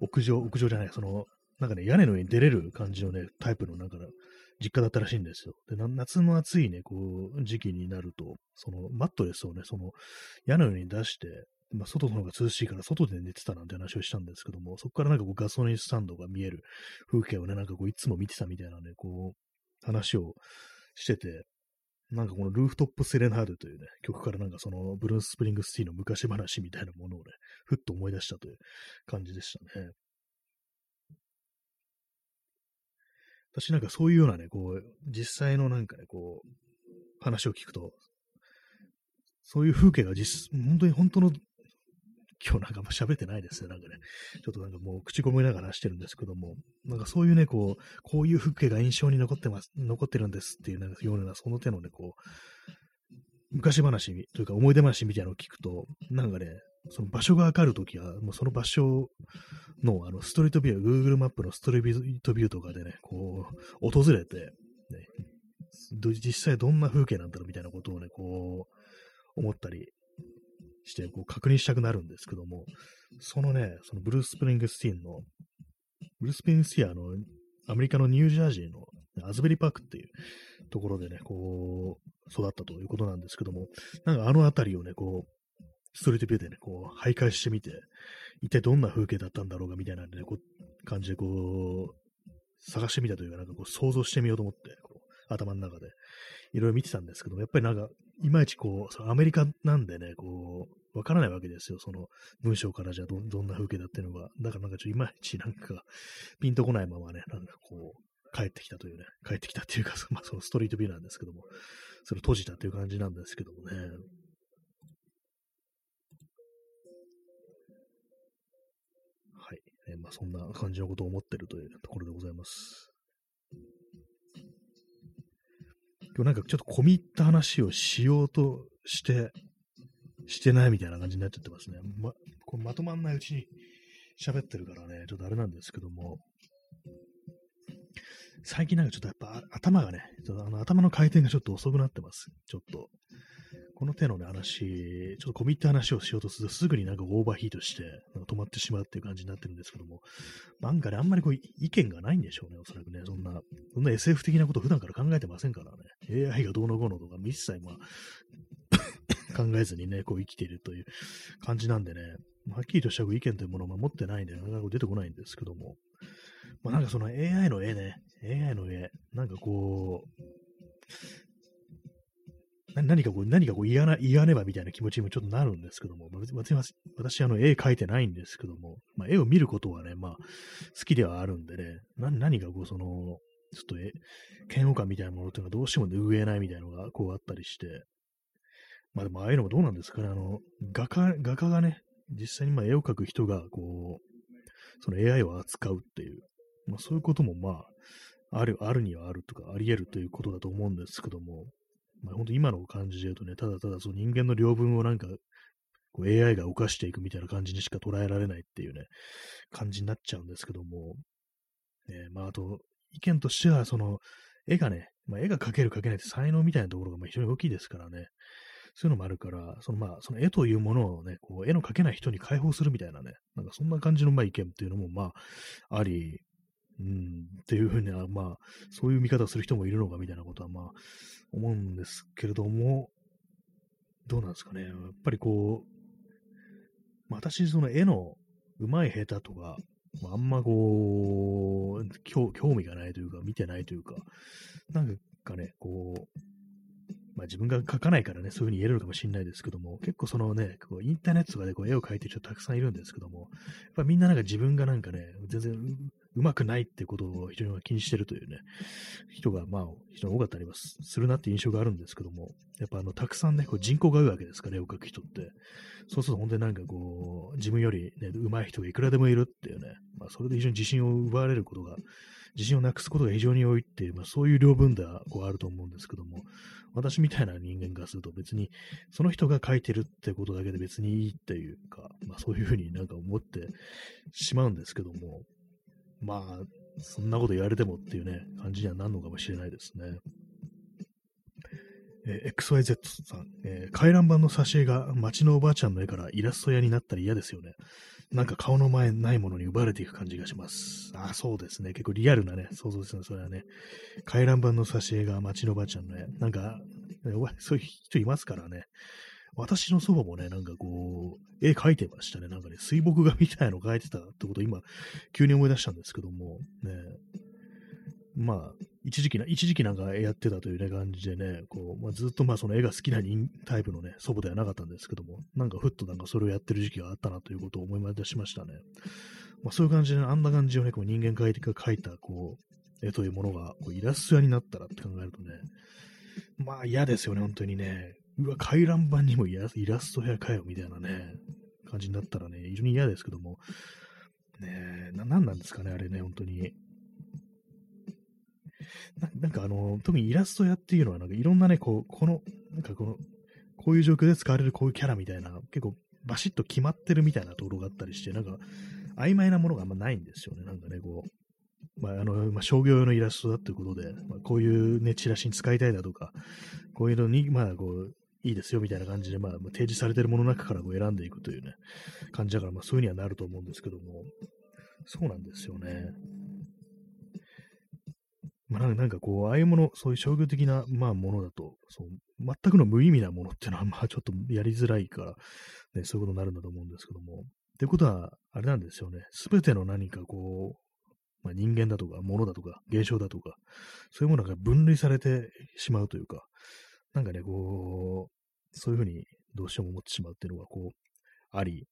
屋上、屋上じゃない、その、なんかね、屋根の上に出れる感じのね、タイプの、なんか、実家だったらしいんですよ。で、夏の暑いね、こう、時期になると、その、マットレスをね、その、屋根の上に出して、まあ、外の方が涼しいから外で寝てたなんて話をしたんですけども、そこからなんかこうガソリンスタンドが見える風景をね、なんかこういつも見てたみたいなね、こう、話をしてて、なんかこのルーフトップセレナードというね、曲からなんかそのブルース・スプリングスティーの昔話みたいなものをね、ふっと思い出したという感じでしたね。私なんかそういうようなね、こう、実際のなんかね、こう、話を聞くと、そういう風景が実、本当に本当の今日なんかもう喋ってないですね。なんかね、ちょっとなんかもう口ごもりながらしてるんですけども、なんかそういうね、こう、こういう風景が印象に残ってます、残ってるんですっていう、なんかような、その手のね、こう、昔話というか思い出話みたいなのを聞くと、なんかね、その場所がわかるときは、もうその場所の、あの、ストリートビュー、Google マップのストリートビューとかでね、こう、訪れて、ね、実際どんな風景なんだろうみたいなことをね、こう、思ったりしてこう確認したくなるんですけども、そのね、そのブルース・スプリングスティーンの、ブルース・スプリングスティーンのアメリカのニュージャージーのアズベリーパークっていうところでね、こう、育ったということなんですけども、なんかあの辺りをね、こう、ストリートビューでね、こう、徘徊してみて、一体どんな風景だったんだろうかみたいなね、こう、感じでこう、探してみたというか、なんかこう、想像してみようと思って、こう頭の中で、いろいろ見てたんですけども、やっぱりなんか、いまいちこう、アメリカなんでね、こう、わからないわけですよ。その文章からじゃどどんな風景だっていうのが。だからなんかちょっといまいちなんか、ピンとこないままね、なんかこう、帰ってきたというね、帰ってきたっていうか、まあそのストリートビューなんですけども、それ閉じたっていう感じなんですけどもね。はい。え、まあそんな感じのことを思ってるというところでございます。今日なんかちょっと込み入った話をしようとして、してないみたいな感じになっちゃってますね。ま、これまとまんないうちに喋ってるからね、ちょっとあれなんですけども、最近なんかちょっとやっぱ頭がね、ちょっとあの頭の回転がちょっと遅くなってます。ちょっと。この手のね、話、ちょっと込み入った話をしようとすると、すぐになんかオーバーヒートして、なんか止まってしまうっていう感じになってるんですけども、なんかね、あんまりこう、意見がないんでしょうね、おそらくね。そんな、そんな SF 的なこと普段から考えてませんからね。AI がどうのこうのとか、一切まあ考えずにね、こう生きているという感じなんでね、はっきりとした意見というものを持ってないんで、なかなか出てこないんですけども、まあなんかその AI の絵ね、AI の絵、なんかこう、何かこう、何かこう言わな、言わねばみたいな気持ちにもちょっとなるんですけども、私、私あの、絵描いてないんですけども、まあ、絵を見ることはね、まあ、好きではあるんでね、な何かこう、その、ちょっとえ、嫌悪感みたいなものっていうのがどうしても拭えないみたいなのがこうあったりして、まあでもああいうのもどうなんですかね、あの、画家、画家がね、実際にま絵を描く人が、こう、その AI を扱うっていう、まあそういうこともまあ、ある、あるにはあるとか、あり得るということだと思うんですけども、まあ、本当今の感じで言うとね、ただただその人間の領分をなんか、AI が犯していくみたいな感じにしか捉えられないっていうね、感じになっちゃうんですけども、ね、まああと、意見としては、その、絵がね、まあ、絵が描ける描けないって才能みたいなところがまあ非常に大きいですからね、そういうのもあるから、そのまあ、その絵というものをね、こう絵の描けない人に解放するみたいなね、なんかそんな感じのまあ意見っていうのもまあ、あり、うん、っていうふうには、まあ、そういう見方をする人もいるのかみたいなことはまあ、思うんですけれども、どうなんですかね。やっぱりこう、私、その絵の上手い下手とか、あんまこう、興味がないというか、見てないというか、なんかね、こう、まあ自分が描かないからね、そういうふうに言えるのかもしれないですけども、結構そのね、こうインターネットとかでこう絵を描いてる人たくさんいるんですけども、やっぱみんななんか自分がなんかね、全然うまくないってことを非常に気にしてるというね、人が、まあ、非常に多かったりはするなって印象があるんですけども、やっぱあの、たくさんね、こう人口が多いわけですから、絵を描く人って。そうすると本当になんかこう、自分よりね、上手い人がいくらでもいるっていうね、まあ、それで非常に自信を奪われることが、自信をなくすことが非常に多いっていう、まあ、そういう両分ではこうあると思うんですけども、私みたいな人間がすると別に、その人が書いてるってことだけで別にいいっていうか、まあそういうふうになんか思ってしまうんですけども、まあ、そんなこと言われてもっていうね、感じにはなるのかもしれないですね。えー、XYZ さん、えー、回覧板の挿絵が街のおばあちゃんの絵からイラスト屋になったら嫌ですよね。なんか顔の前ないものに奪われていく感じがします。あ、そうですね。結構リアルなね、想像ですね。それはね。回覧板の挿絵が街のおばあちゃんの絵。なんか、そういう人いますからね。私の祖母もね、なんかこう、絵描いてましたね。なんかね、水墨画みたいの描いてたってことを今、急に思い出したんですけども、ね、まあ、一時期な、一時期なんかやってたというね、感じでね、こう、まあ、ずっとまあその絵が好きなタイプのね、祖母ではなかったんですけども、なんかふっとなんかそれをやってる時期があったなということを思い出しましたね。まあそういう感じで、あんな感じをね、こう人間描いて描いた、こう、絵というものが、こうイラスト屋になったらって考えるとね、まあ嫌ですよね、本当にね。うわ、回覧板にもイラスト屋かよ、みたいなね、感じになったらね、非常に嫌ですけども、ねな、なんなんですかね、あれね、本当に。なんかあの、特にイラスト屋っていうのは、なんかいろんなね、こう、この、なんかこの、こういう状況で使われるこういうキャラみたいな、結構バシッと決まってるみたいなところがあったりして、なんか曖昧なものがあんまないんですよね。なんかね、こう、まあ、あの、まあ、商業用のイラストだっていうことで、まあ、こういうね、チラシに使いたいだとか、こういうのに、まあ、こう、いいですよみたいな感じで、まあ、提示されてるものの中からこう選んでいくというね、感じだから、まあ、そういうにはなると思うんですけども、そうなんですよね。まあ、なんかこう、ああいうもの、そういう商業的な、まあ、ものだと、そう、全くの無意味なものっていうのは、まあ、ちょっとやりづらいから、ね、そういうことになるんだと思うんですけども。ってことは、あれなんですよね。すべての何かこう、まあ、人間だとか、物だとか、現象だとか、そういうものが分類されてしまうというか、なんかね、こう、そういうふうにどうしても思ってしまうっていうのが、こう、あり、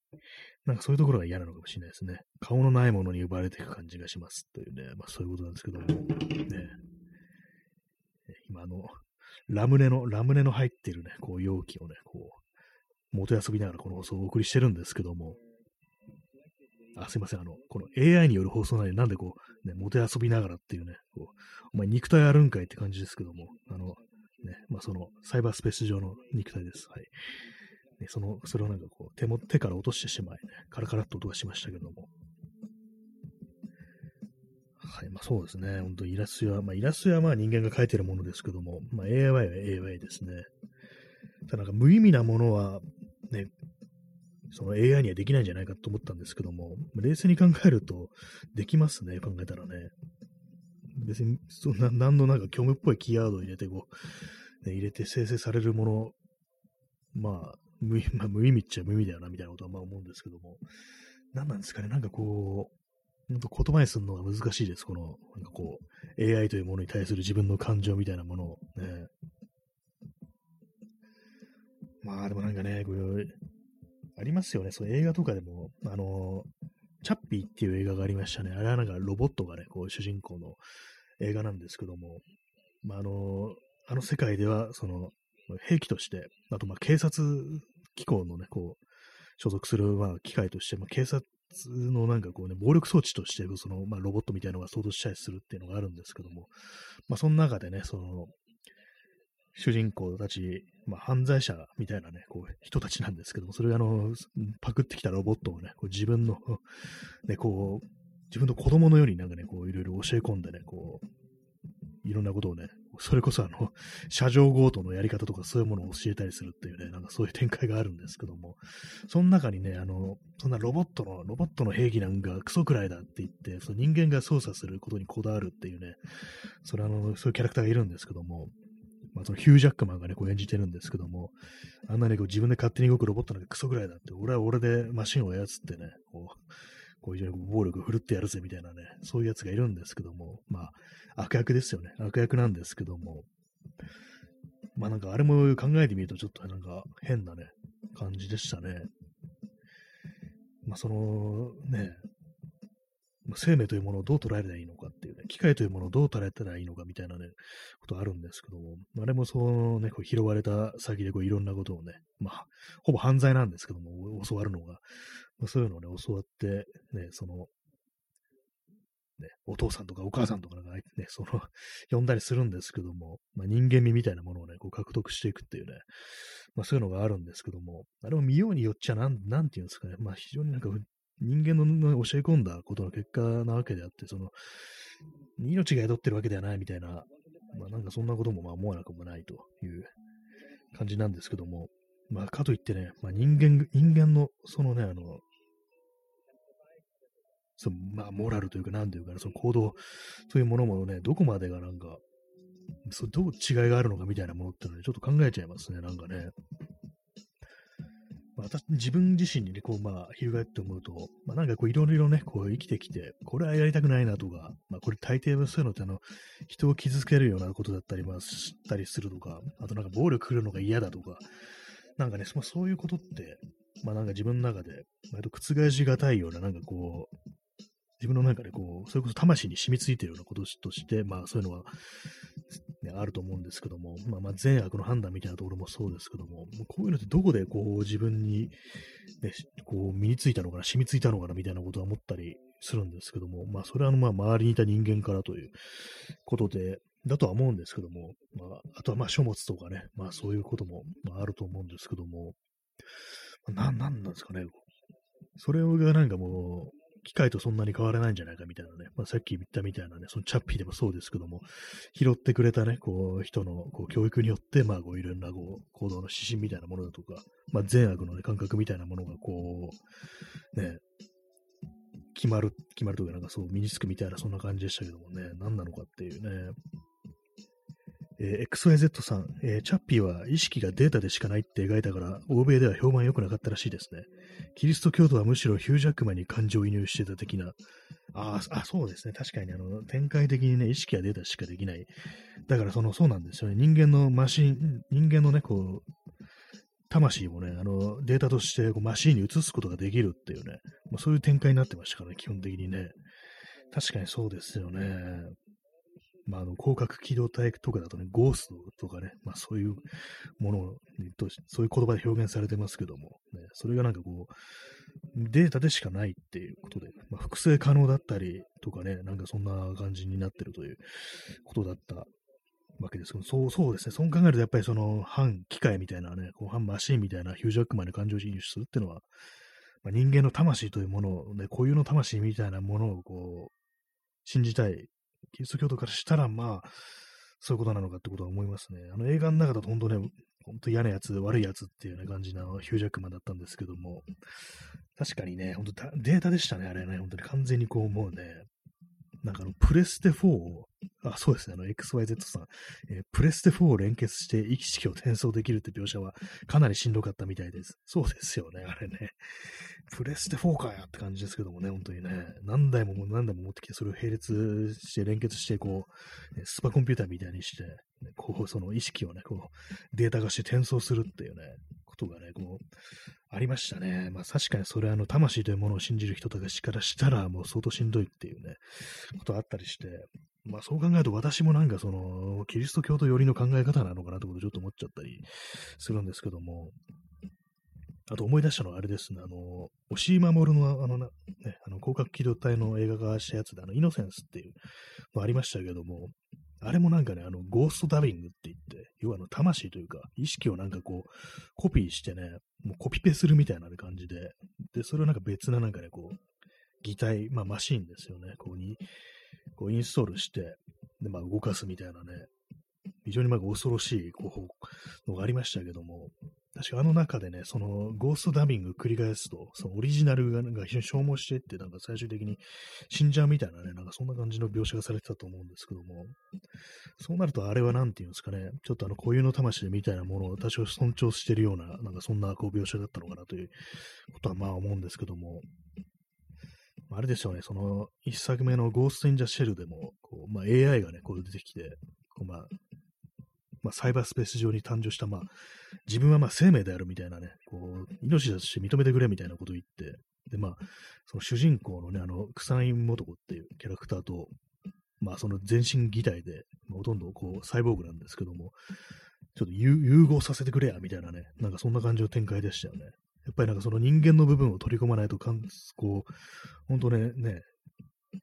なんかそういうところが嫌なのかもしれないですね。顔のないものに奪われていく感じがしますというね、まあそういうことなんですけども、ね、今あの、ラムネの、ラムネの入ってるね、こう容器をね、こう、元遊びながらこの放送をお送りしてるんですけども、あ、すいません、あの、この AI による放送なのになんでこう、ね、元遊びながらっていうね、こう、お前肉体あるんかいって感じですけども、あの、ね、まあその、サイバースペース上の肉体です。はい。ね、その、それをなんかこう、手も、手から落としてしまいね、カラカラっと音がしましたけども。はい、まあそうですね。本当イラストは、まあイラストはまあ人間が描いてるものですけども、まあ AI は AI ですね。ただなんか無意味なものは、ね、その AI にはできないんじゃないかと思ったんですけども、冷静に考えると、できますね、考えたらね。別に、そんな、何のなんか虚無っぽいキーワードを入れて、こう、ね、入れて生成されるもの、まあ、無意,、まあ、無意味っちゃ無意味だよな、みたいなことはまあ思うんですけども、何なんですかね、なんかこう、本当言葉にするのが難しいです。この、なんかこう、AI というものに対する自分の感情みたいなものをね。まあでもなんかね、これ、ありますよね。その映画とかでも、あの、チャッピーっていう映画がありましたね。あれはなんかロボットがね、こう主人公の映画なんですけども、まあ、あの、あの世界では、その、兵器として、あとまあ警察機構のね、こう、所属するまあ機械として、まあ、警察のなんかこうね、暴力装置として、その、まあ、ロボットみたいなのが想像したりするっていうのがあるんですけども、まあ、その中でね、その、主人公たち、まあ、犯罪者みたいなね、こう、人たちなんですけども、それがあの、パクってきたロボットをね、こう自分のね、こう、自分の子供のようになんかね、こう、いろいろ教え込んでね、こう、いろんなことをね、それこそあの、車上強盗のやり方とかそういうものを教えたりするっていうね、なんかそういう展開があるんですけども、その中にね、あの、そんなロボットの、ロボットの兵器なんかクソくらいだって言って、その人間が操作することにこだわるっていうね、それあの、そういうキャラクターがいるんですけども、まあ、そのヒュージャックマンがね、こう演じてるんですけども、あんなにこう自分で勝手に動くロボットなんかクソくらいだって、俺は俺でマシンを操ってね、こう、こういう暴力振るってやるぜみたいなね、そういうやつがいるんですけども、まあ、悪役ですよね。悪役なんですけども、まあなんかあれも考えてみるとちょっとなんか変なね、感じでしたね。まあそのね、生命というものをどう捉えたらいいのかっていうね、機械というものをどう捉えたらいいのかみたいなね、ことあるんですけども、あれもそのね、こう拾われた先でこういろんなことをね、まあ、ほぼ犯罪なんですけども、教わるのが、まあ、そういうのをね、教わって、ね、その、ね、お父さんとかお母さんとかがね、その呼んだりするんですけども、まあ、人間味みたいなものをね、こう獲得していくっていうね、まあそういうのがあるんですけども、あれも見ようによっちゃなん、なんていうんですかね、まあ非常になんか人間の教え込んだことの結果なわけであって、その、命が宿ってるわけではないみたいな、まあなんかそんなこともまあ思わなくもないという感じなんですけども、まあかといってね、まあ人間、人間のそのね、あの、そのまあ、モラルというか、なんていうか、ね、その行動というものもね、どこまでがなんか、そどう違いがあるのかみたいなものってのね、ちょっと考えちゃいますね、なんかね。まあ、私、自分自身にね、こう、まあ、翻って思うと、まあ、なんかこう、いろいろね、こう、生きてきて、これはやりたくないなとか、まあ、これ大抵はそういうのって、あの、人を傷つけるようなことだったり、まあ、したりするとか、あとなんか暴力来るのが嫌だとか、なんかね、まあ、そういうことって、まあ、なんか自分の中で、割と覆しがたいような、なんかこう、自分の中でこう、それこそ魂に染みついてるようなこととして、まあそういうのは、ね、あると思うんですけども、まあまあ善悪の判断みたいなところもそうですけども、もうこういうのってどこでこう自分に、ね、こう身についたのかな、染みついたのかなみたいなことは思ったりするんですけども、まあそれはあのまあ周りにいた人間からということで、だとは思うんですけども、まあ、あとはまあ書物とかね、まあそういうことも、あ、あると思うんですけども、な、なんなんですかね。それがなんかもう、機械とそんなに変わらないんじゃないかみたいなね、まあ、さっき言ったみたいなね、そのチャッピーでもそうですけども、拾ってくれたね、こう、人のこう教育によって、まあ、こう、いろんなこう行動の指針みたいなものだとか、まあ、善悪の、ね、感覚みたいなものが、こう、ね、決まる、決まるというか、なんかそう、身につくみたいな、そんな感じでしたけどもね、何なのかっていうね。えー、XYZ さん、えー、チャッピーは意識がデータでしかないって描いたから、欧米では評判良くなかったらしいですね。キリスト教徒はむしろヒュージャックマンに感情移入してた的な。ああ、そうですね。確かに、あの、展開的にね、意識はデータしかできない。だから、その、そうなんですよね。人間のマシン、人間のね、こう、魂もね、あの、データとしてこうマシンに移すことができるっていうね、まあ、そういう展開になってましたからね、基本的にね。確かにそうですよね。まあ、あの、広角機動隊とかだとね、ゴーストとかね、まあそういうものと、そういう言葉で表現されてますけども、ね、それがなんかこう、データでしかないっていうことで、まあ、複製可能だったりとかね、なんかそんな感じになってるということだったわけですけど、そうそうですね、そう考えるとやっぱりその反機械みたいなね、こう反マシンみたいなヒュージャックマンに感情移入するっていうのは、まあ、人間の魂というものを、ね、固有の魂みたいなものをこう、信じたいキリスト教徒からしたら、まあ、そういうことなのかってことは思いますね。あの映画の中だと本当ね、本当嫌なやつ、悪いやつっていうような感じのヒュージャックマンだったんですけども、確かにね、本当データでしたね、あれね、本当に。完全にこう、もうね、なんかあの、プレステ4を、あ、そうですね、あの、XYZ さん、えー、プレステ4を連結して意識を転送できるって描写はかなりしんどかったみたいです。そうですよね、あれね。プレステ4かよって感じですけどもね、本当にね、何台も何台も持ってきて、それを並列して連結して、こう、スーパーコンピューターみたいにして、こう、その意識をね、こう、データ化して転送するっていうね、ことがね、こう、ありましたね。まあ確かにそれはあの、魂というものを信じる人たちからしたら、もう相当しんどいっていうね、ことあったりして、まあそう考えると私もなんかその、キリスト教徒寄りの考え方なのかなってことちょっと思っちゃったりするんですけども、あと思い出したのはあれですね、あの、押井守のあの、ね、あの、広角機動隊の映画化したやつで、あの、イノセンスっていうのありましたけども、あれもなんかね、あの、ゴーストダビングって言って、要はあの、魂というか、意識をなんかこう、コピーしてね、もうコピペするみたいな感じで、で、それをなんか別ななんかね、こう、擬態、まあマシンですよね、こうに、こうインストールして、で、まあ動かすみたいなね、非常にまあ恐ろしい、こう、のがありましたけども、確かあの中でね、そのゴーストダビング繰り返すと、そのオリジナルがが非常に消耗していって、なんか最終的に死んじゃうみたいなね、なんかそんな感じの描写がされてたと思うんですけども、そうなるとあれは何て言うんですかね、ちょっとあの固有の魂みたいなものを多少尊重してるような、なんかそんなこう描写だったのかなということはまあ思うんですけども、あれですよね、その一作目のゴースト・イン・ジャ・シェルでも、こうまあ、AI がね、こう出てきて、こうまあ、まあ、サイバースペース上に誕生した、まあ、自分はまあ生命であるみたいなね、こう、命だとして認めてくれみたいなことを言って、で、まあ、その主人公のね、あの、草井素子っていうキャラクターと、まあ、その全身擬態で、まあ、ほとんどこう、サイボーグなんですけども、ちょっと融合させてくれや、みたいなね、なんかそんな感じの展開でしたよね。やっぱりなんかその人間の部分を取り込まないとかん、こう、本当ね、ね、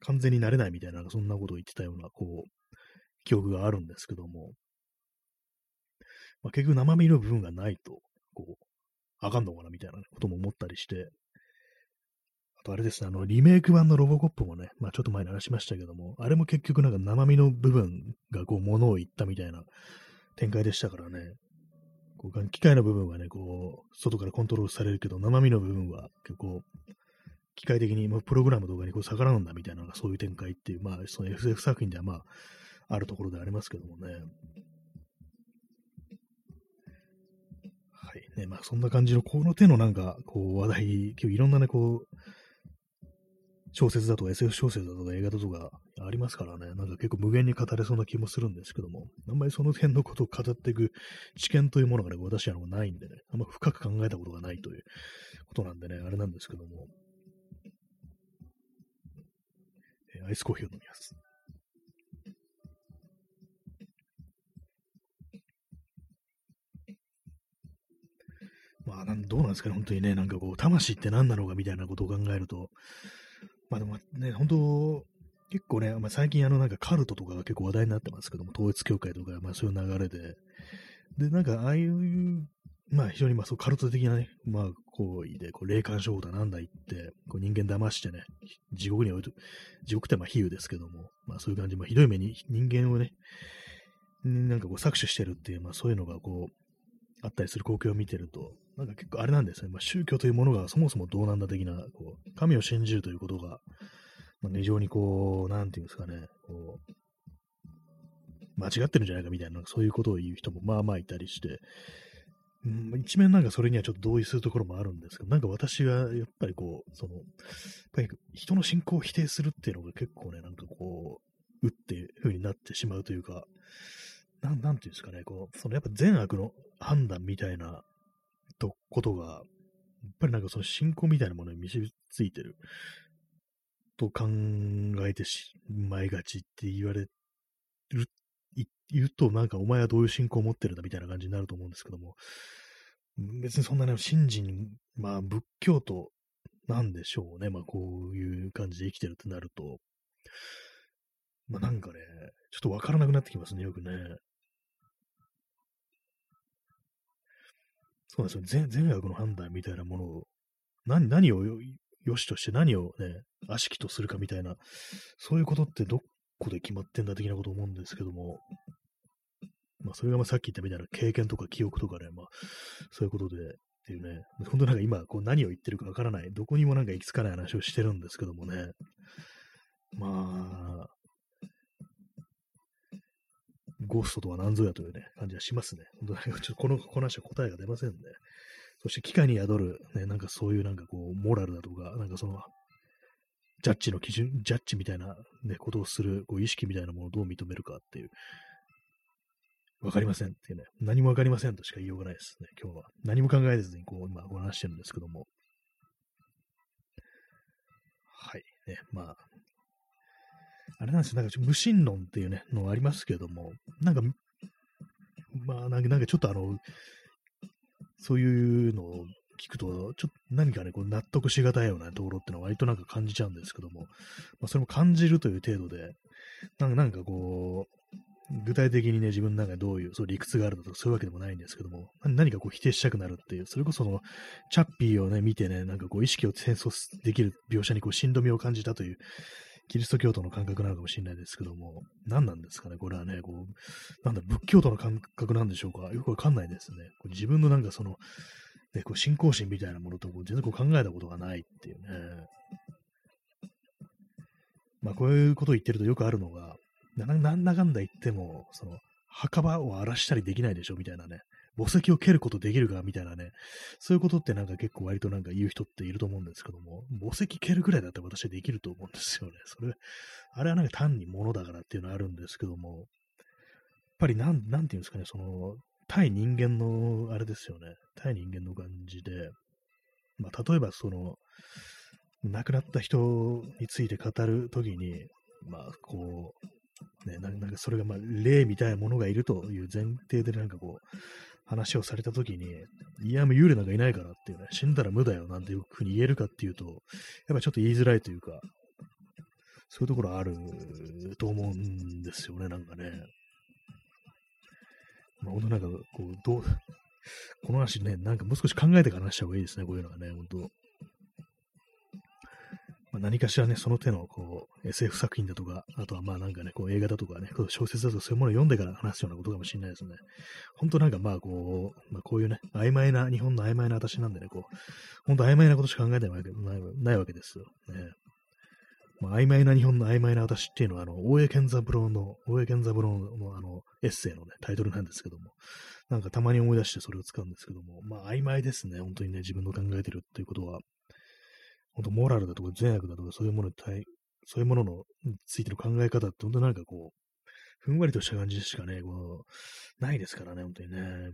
完全になれないみたいな、そんなことを言ってたような、こう、記憶があるんですけども、まあ、結局生身の部分がないと、こう、あかんのかなみたいなことも思ったりして、あとあれですね、あの、リメイク版のロボコップもね、まあちょっと前に話しましたけども、あれも結局なんか生身の部分がこう、ものを言ったみたいな展開でしたからね、こう機械の部分はね、こう、外からコントロールされるけど、生身の部分は結構、機械的に、まあ、プログラムとかにこう逆らうんだみたいなそういう展開っていう、まあ、その SF 作品ではまあ、あるところでありますけどもね。い。ね、まあ、そんな感じの、この手のなんか、こう、話題、今日いろんなね、こう、小説だとか SF 小説だとか映画だとかありますからね、なんか結構無限に語れそうな気もするんですけども、あんまりその辺のことを語っていく知見というものがね、私はないんでね、あんま深く考えたことがないということなんでね、あれなんですけども、え、アイスコーヒーを飲みます。まあ、どうなんですかね、本当にね、なんかこう、魂って何なのかみたいなことを考えると、まあでもね、本当結構ね、まあ、最近あのなんかカルトとかが結構話題になってますけども、統一教会とか、まあそういう流れで、で、なんかああいう、まあ非常にまあそうカルト的なね、まあ行為で、こう霊感商法だなんだ言って、こう人間騙してね、地獄に置いと、地獄ってまあ比喩ですけども、まあそういう感じ、まあひどい目に人間をね、なんかこう搾取してるっていう、まあそういうのがこう、あったりする光景を見てると、なんか結構あれなんですね。まあ、宗教というものがそもそもどうなんだ的な、こう、神を信じるということが、まあ、非常にこう、なんていうんですかね、こう、間違ってるんじゃないかみたいな、そういうことを言う人もまあまあいたりして、うん、一面なんかそれにはちょっと同意するところもあるんですけど、なんか私はやっぱりこう、その、やっぱり人の信仰を否定するっていうのが結構ね、なんかこう、うっていう風になってしまうというか、なん、なんていうんですかね、こう、そのやっぱ善悪の判断みたいなとことが、やっぱりなんかその信仰みたいなものに結びついてると考えてしまいがちって言われる、言うとなんかお前はどういう信仰を持ってるんだみたいな感じになると思うんですけども、別にそんなね、信心、まあ仏教徒なんでしょうね。まあこういう感じで生きてるってなると、まあなんかね、ちょっとわからなくなってきますね、よくね。そうなんですよ。善悪の判断みたいなものを、何、何をよしとして何をね、悪しきとするかみたいな、そういうことってどこで決まってんだ的なこと思うんですけども、まあ、それがまあさっき言ったみたいな経験とか記憶とかね、まあ、そういうことで、っていうね、本当なんか今、こう何を言ってるかわからない、どこにもなんか行き着かない話をしてるんですけどもね、まあ、ゴーストとは何ぞやというね、感じはしますね。本当に、ちょっとこの、この話は答えが出ませんね。そして機械に宿る、ね、なんかそういうなんかこう、モラルだとか、なんかその、ジャッジの基準、ジャッジみたいな、ね、ことをする、こう、意識みたいなものをどう認めるかっていう、わかりませんっていうね、何もわかりませんとしか言いようがないですね、今日は。何も考えずに、こう、今お話してるんですけども。はい。ね、まあ、あれなんですよ、なんか無神論っていうね、のありますけども、なんか、まあ、なんか、ちょっとあの、そういうのを聞くと、ちょっと何かね、こう納得しがたいようなところってのは割となんか感じちゃうんですけども、まあ、それも感じるという程度で、なんかなんかこう、具体的にね、自分の中でどういうそう理屈があるとかそういうわけでもないんですけども、何かこう否定したくなるっていう、それこその、チャッピーをね、見てね、なんかこう意識を転送できる描写にこう、しんどみを感じたというキリスト教徒の感覚なのかもしれないですけども、何なんですかね、これはね、こう、なんだ、仏教徒の感覚なんでしょうか、よくわかんないですね。こ自分のなんかその、ね、こう信仰心みたいなものとこう全然こう考えたことがないっていうね。まあ、こういうことを言ってるとよくあるのが、なんだかんだ言っても、その、墓場を荒らしたりできないでしょみたいなね。墓石を蹴ることできるかみたいなね、そういうことってなんか結構割となんか言う人っていると思うんですけども、墓石蹴るぐらいだったら私はできると思うんですよね。それ、あれはなんか単に物だからっていうのはあるんですけども、やっぱりなん、なんていうんですかね、その、対人間の、あれですよね、対人間の感じで、まあ、例えばその、亡くなった人について語るときに、まあ、こう、ね、なんかそれが、まあ、霊みたいなものがいるという前提でなんかこう、話をされたときに、いや、もう幽霊なんかいないからっていうね、死んだら無だよなんていうふうに言えるかっていうと、やっぱちょっと言いづらいというか、そういうところあると思うんですよね、なんかね。まあ、本当なんか、こう、どう、この話ね、なんかもう少し考えてから話した方がいいですね、こういうのはね、本当まあ、何かしらね、その手のこう SF 作品だとか、あとはまあなんかね、こう映画だとかね、小説だとかそういうものを読んでから話すようなことかもしれないですね。本当なんかまあこう、まあ、こういうね、曖昧な、日本の曖昧な私なんでね、こう、本当曖昧なことしか考えてないわけないないわけですよ。ね。まあ、曖昧な日本の曖昧な私っていうのは、あの、大江健三郎の、大江健三郎のあの、エッセイのね、タイトルなんですけども、なんかたまに思い出してそれを使うんですけども、まあ曖昧ですね、本当にね、自分の考えてるっていうことは。本当モラルだとか善悪だとかそういうものに対、そういうもののついての考え方って本当なんかこう、ふんわりとした感じしかね、こう、ないですからね、本当にね。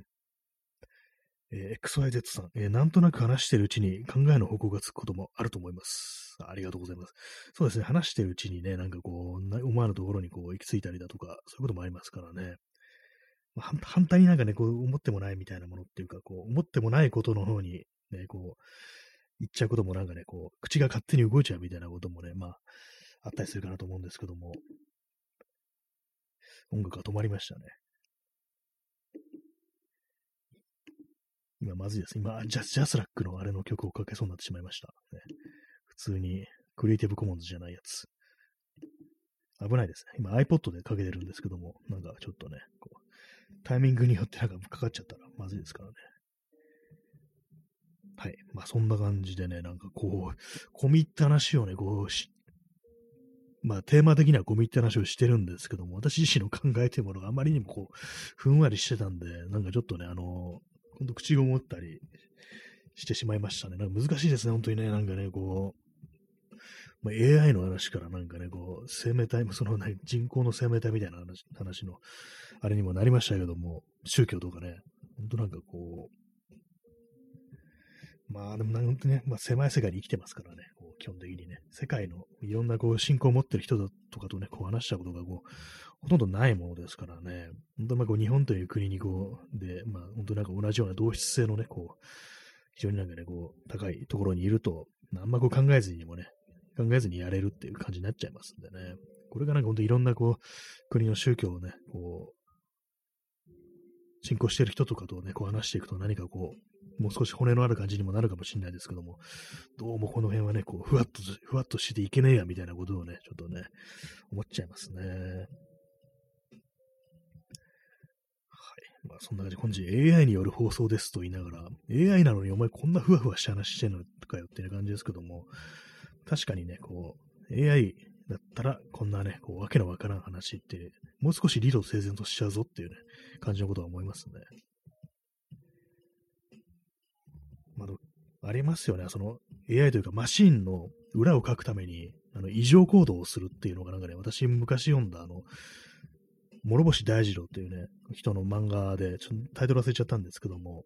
えー、XYZ さん、えー、なんとなく話してるうちに考えの方向がつくこともあると思います。ありがとうございます。そうですね、話してるうちにね、なんかこう、思わぬところにこう行き着いたりだとか、そういうこともありますからね。まあ、反対になんかね、こう思ってもないみたいなものっていうか、こう思ってもないことの方にね、こう、言っちゃうこともなんかね、こう、口が勝手に動いちゃうみたいなこともね、まあ、あったりするかなと思うんですけども、音楽が止まりましたね。今まずいです。今、ジャジャスラックのあれの曲をかけそうになってしまいました。ね、普通に、クリエイティブコモンズじゃないやつ。危ないです。今 iPod でかけてるんですけども、なんかちょっとね、こうタイミングによってなんかかかっちゃったらまずいですからね。はい。まあそんな感じでね、なんかこう、込み入った話をね、こうし、まあテーマ的には込み入った話をしてるんですけども、私自身の考えてるものがあまりにもこう、ふんわりしてたんで、なんかちょっとね、あの、ほんと口ごもったりしてしまいましたね。なんか難しいですね、本当にね、なんかね、こう、まあ、AI の話からなんかね、こう、生命体、その、ね、人口の生命体みたいな話話の、あれにもなりましたけども、宗教とかね、本当なんかこう、まあでもなんかね、まあ、狭い世界に生きてますからね、こう基本的にね、世界のいろんなこう信仰を持ってる人だとかとね、こう話したことがこうほとんどないものですからね、本当まあこう日本という国にこう、で、まあ本当なんか同じような同質性のね、こう、非常になんかね、こう、高いところにいると、あんまこう考えずにもね、考えずにやれるっていう感じになっちゃいますんでね。これがなんか本当いろんなこう、国の宗教をね、こう、信仰してる人とかとね、こう話していくと何かこう、もう少し骨のある感じにもなるかもしれないですけども、どうもこの辺はね、こう、ふわっと、ふわっとしていけねえや、みたいなことをね、ちょっとね、思っちゃいますね。はい。まあ、そんな感じ、本日 AI による放送ですと言いながら、AI なのにお前こんなふわふわした話してんのかよっていう感じですけども、確かにね、こう、AI だったら、こんなね、こう、わけのわからん話って、もう少し理路整然としちゃうぞっていうね、感じのことは思いますね。まあ、ありますよね。その AI というかマシンの裏を書くために、あの、異常行動をするっていうのがなんかね、私昔読んだあの、諸星大二郎っていうね、人の漫画で、ちょっとタイトル忘れちゃったんですけども、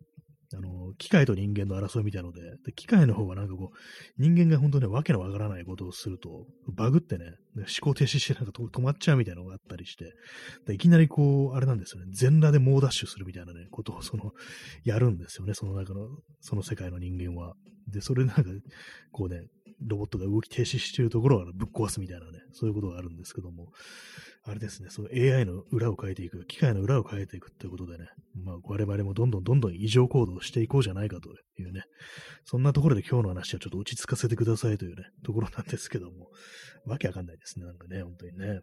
あの、機械と人間の争いみたいので、で機械の方はなんかこう、人間が本当にわけのわからないことをすると、バグってね、思考停止してなんか止まっちゃうみたいなのがあったりして、でいきなりこう、あれなんですよね、全裸で猛ダッシュするみたいなね、ことをその、やるんですよね、その中の、その世界の人間は。で、それなんか、こうね、ロボットが動き停止しているところをぶっ壊すみたいなね、そういうことがあるんですけども、あれですね、その AI の裏を変えていく、機械の裏を変えていくってことでね、まあ我々もどんどんどんどん異常行動していこうじゃないかというね、そんなところで今日の話はちょっと落ち着かせてくださいというね、ところなんですけども、わけわかんないですね、なんかね、本当にね。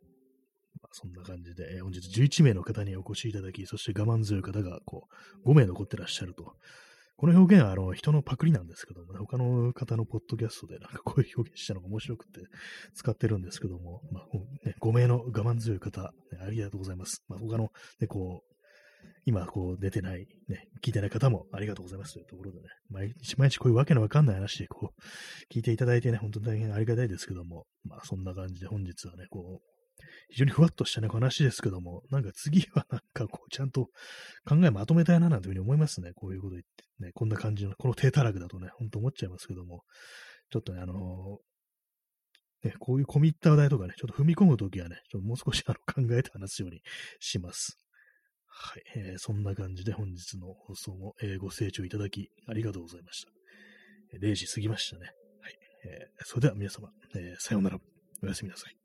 まあ、そんな感じで、本日11名の方にお越しいただき、そして我慢強い方がこう5名残ってらっしゃるとこの表現はあの人のパクリなんですけどもね、他の方のポッドキャストでなんかこういう表現したのが面白くて使ってるんですけども、まあね、5名の我慢強い方、ね、ありがとうございます。まあ、他の、ね、こう、今こう出てない、ね、聞いてない方もありがとうございますというところでね、毎日毎日こういうわけのわかんない話でこう、聞いていただいてね、本当に大変ありがたいですけども、まあそんな感じで本日はね、こう、非常にふわっとしたね、話ですけども、なんか次はなんかこう、ちゃんと考えまとめたいななんていうふうに思いますね。こういうこと言ってね、こんな感じの、この低たらくだとね、ほんと思っちゃいますけども、ちょっとね、あのー、ね、こういう込み入った話題とかね、ちょっと踏み込むときはね、ちょっともう少しあの考えて話すようにします。はい、えー、そんな感じで本日の放送も、えー、ご清聴いただきありがとうございました。0時過ぎましたね。はい。えー、それでは皆様、えー、さようなら。おやすみなさい。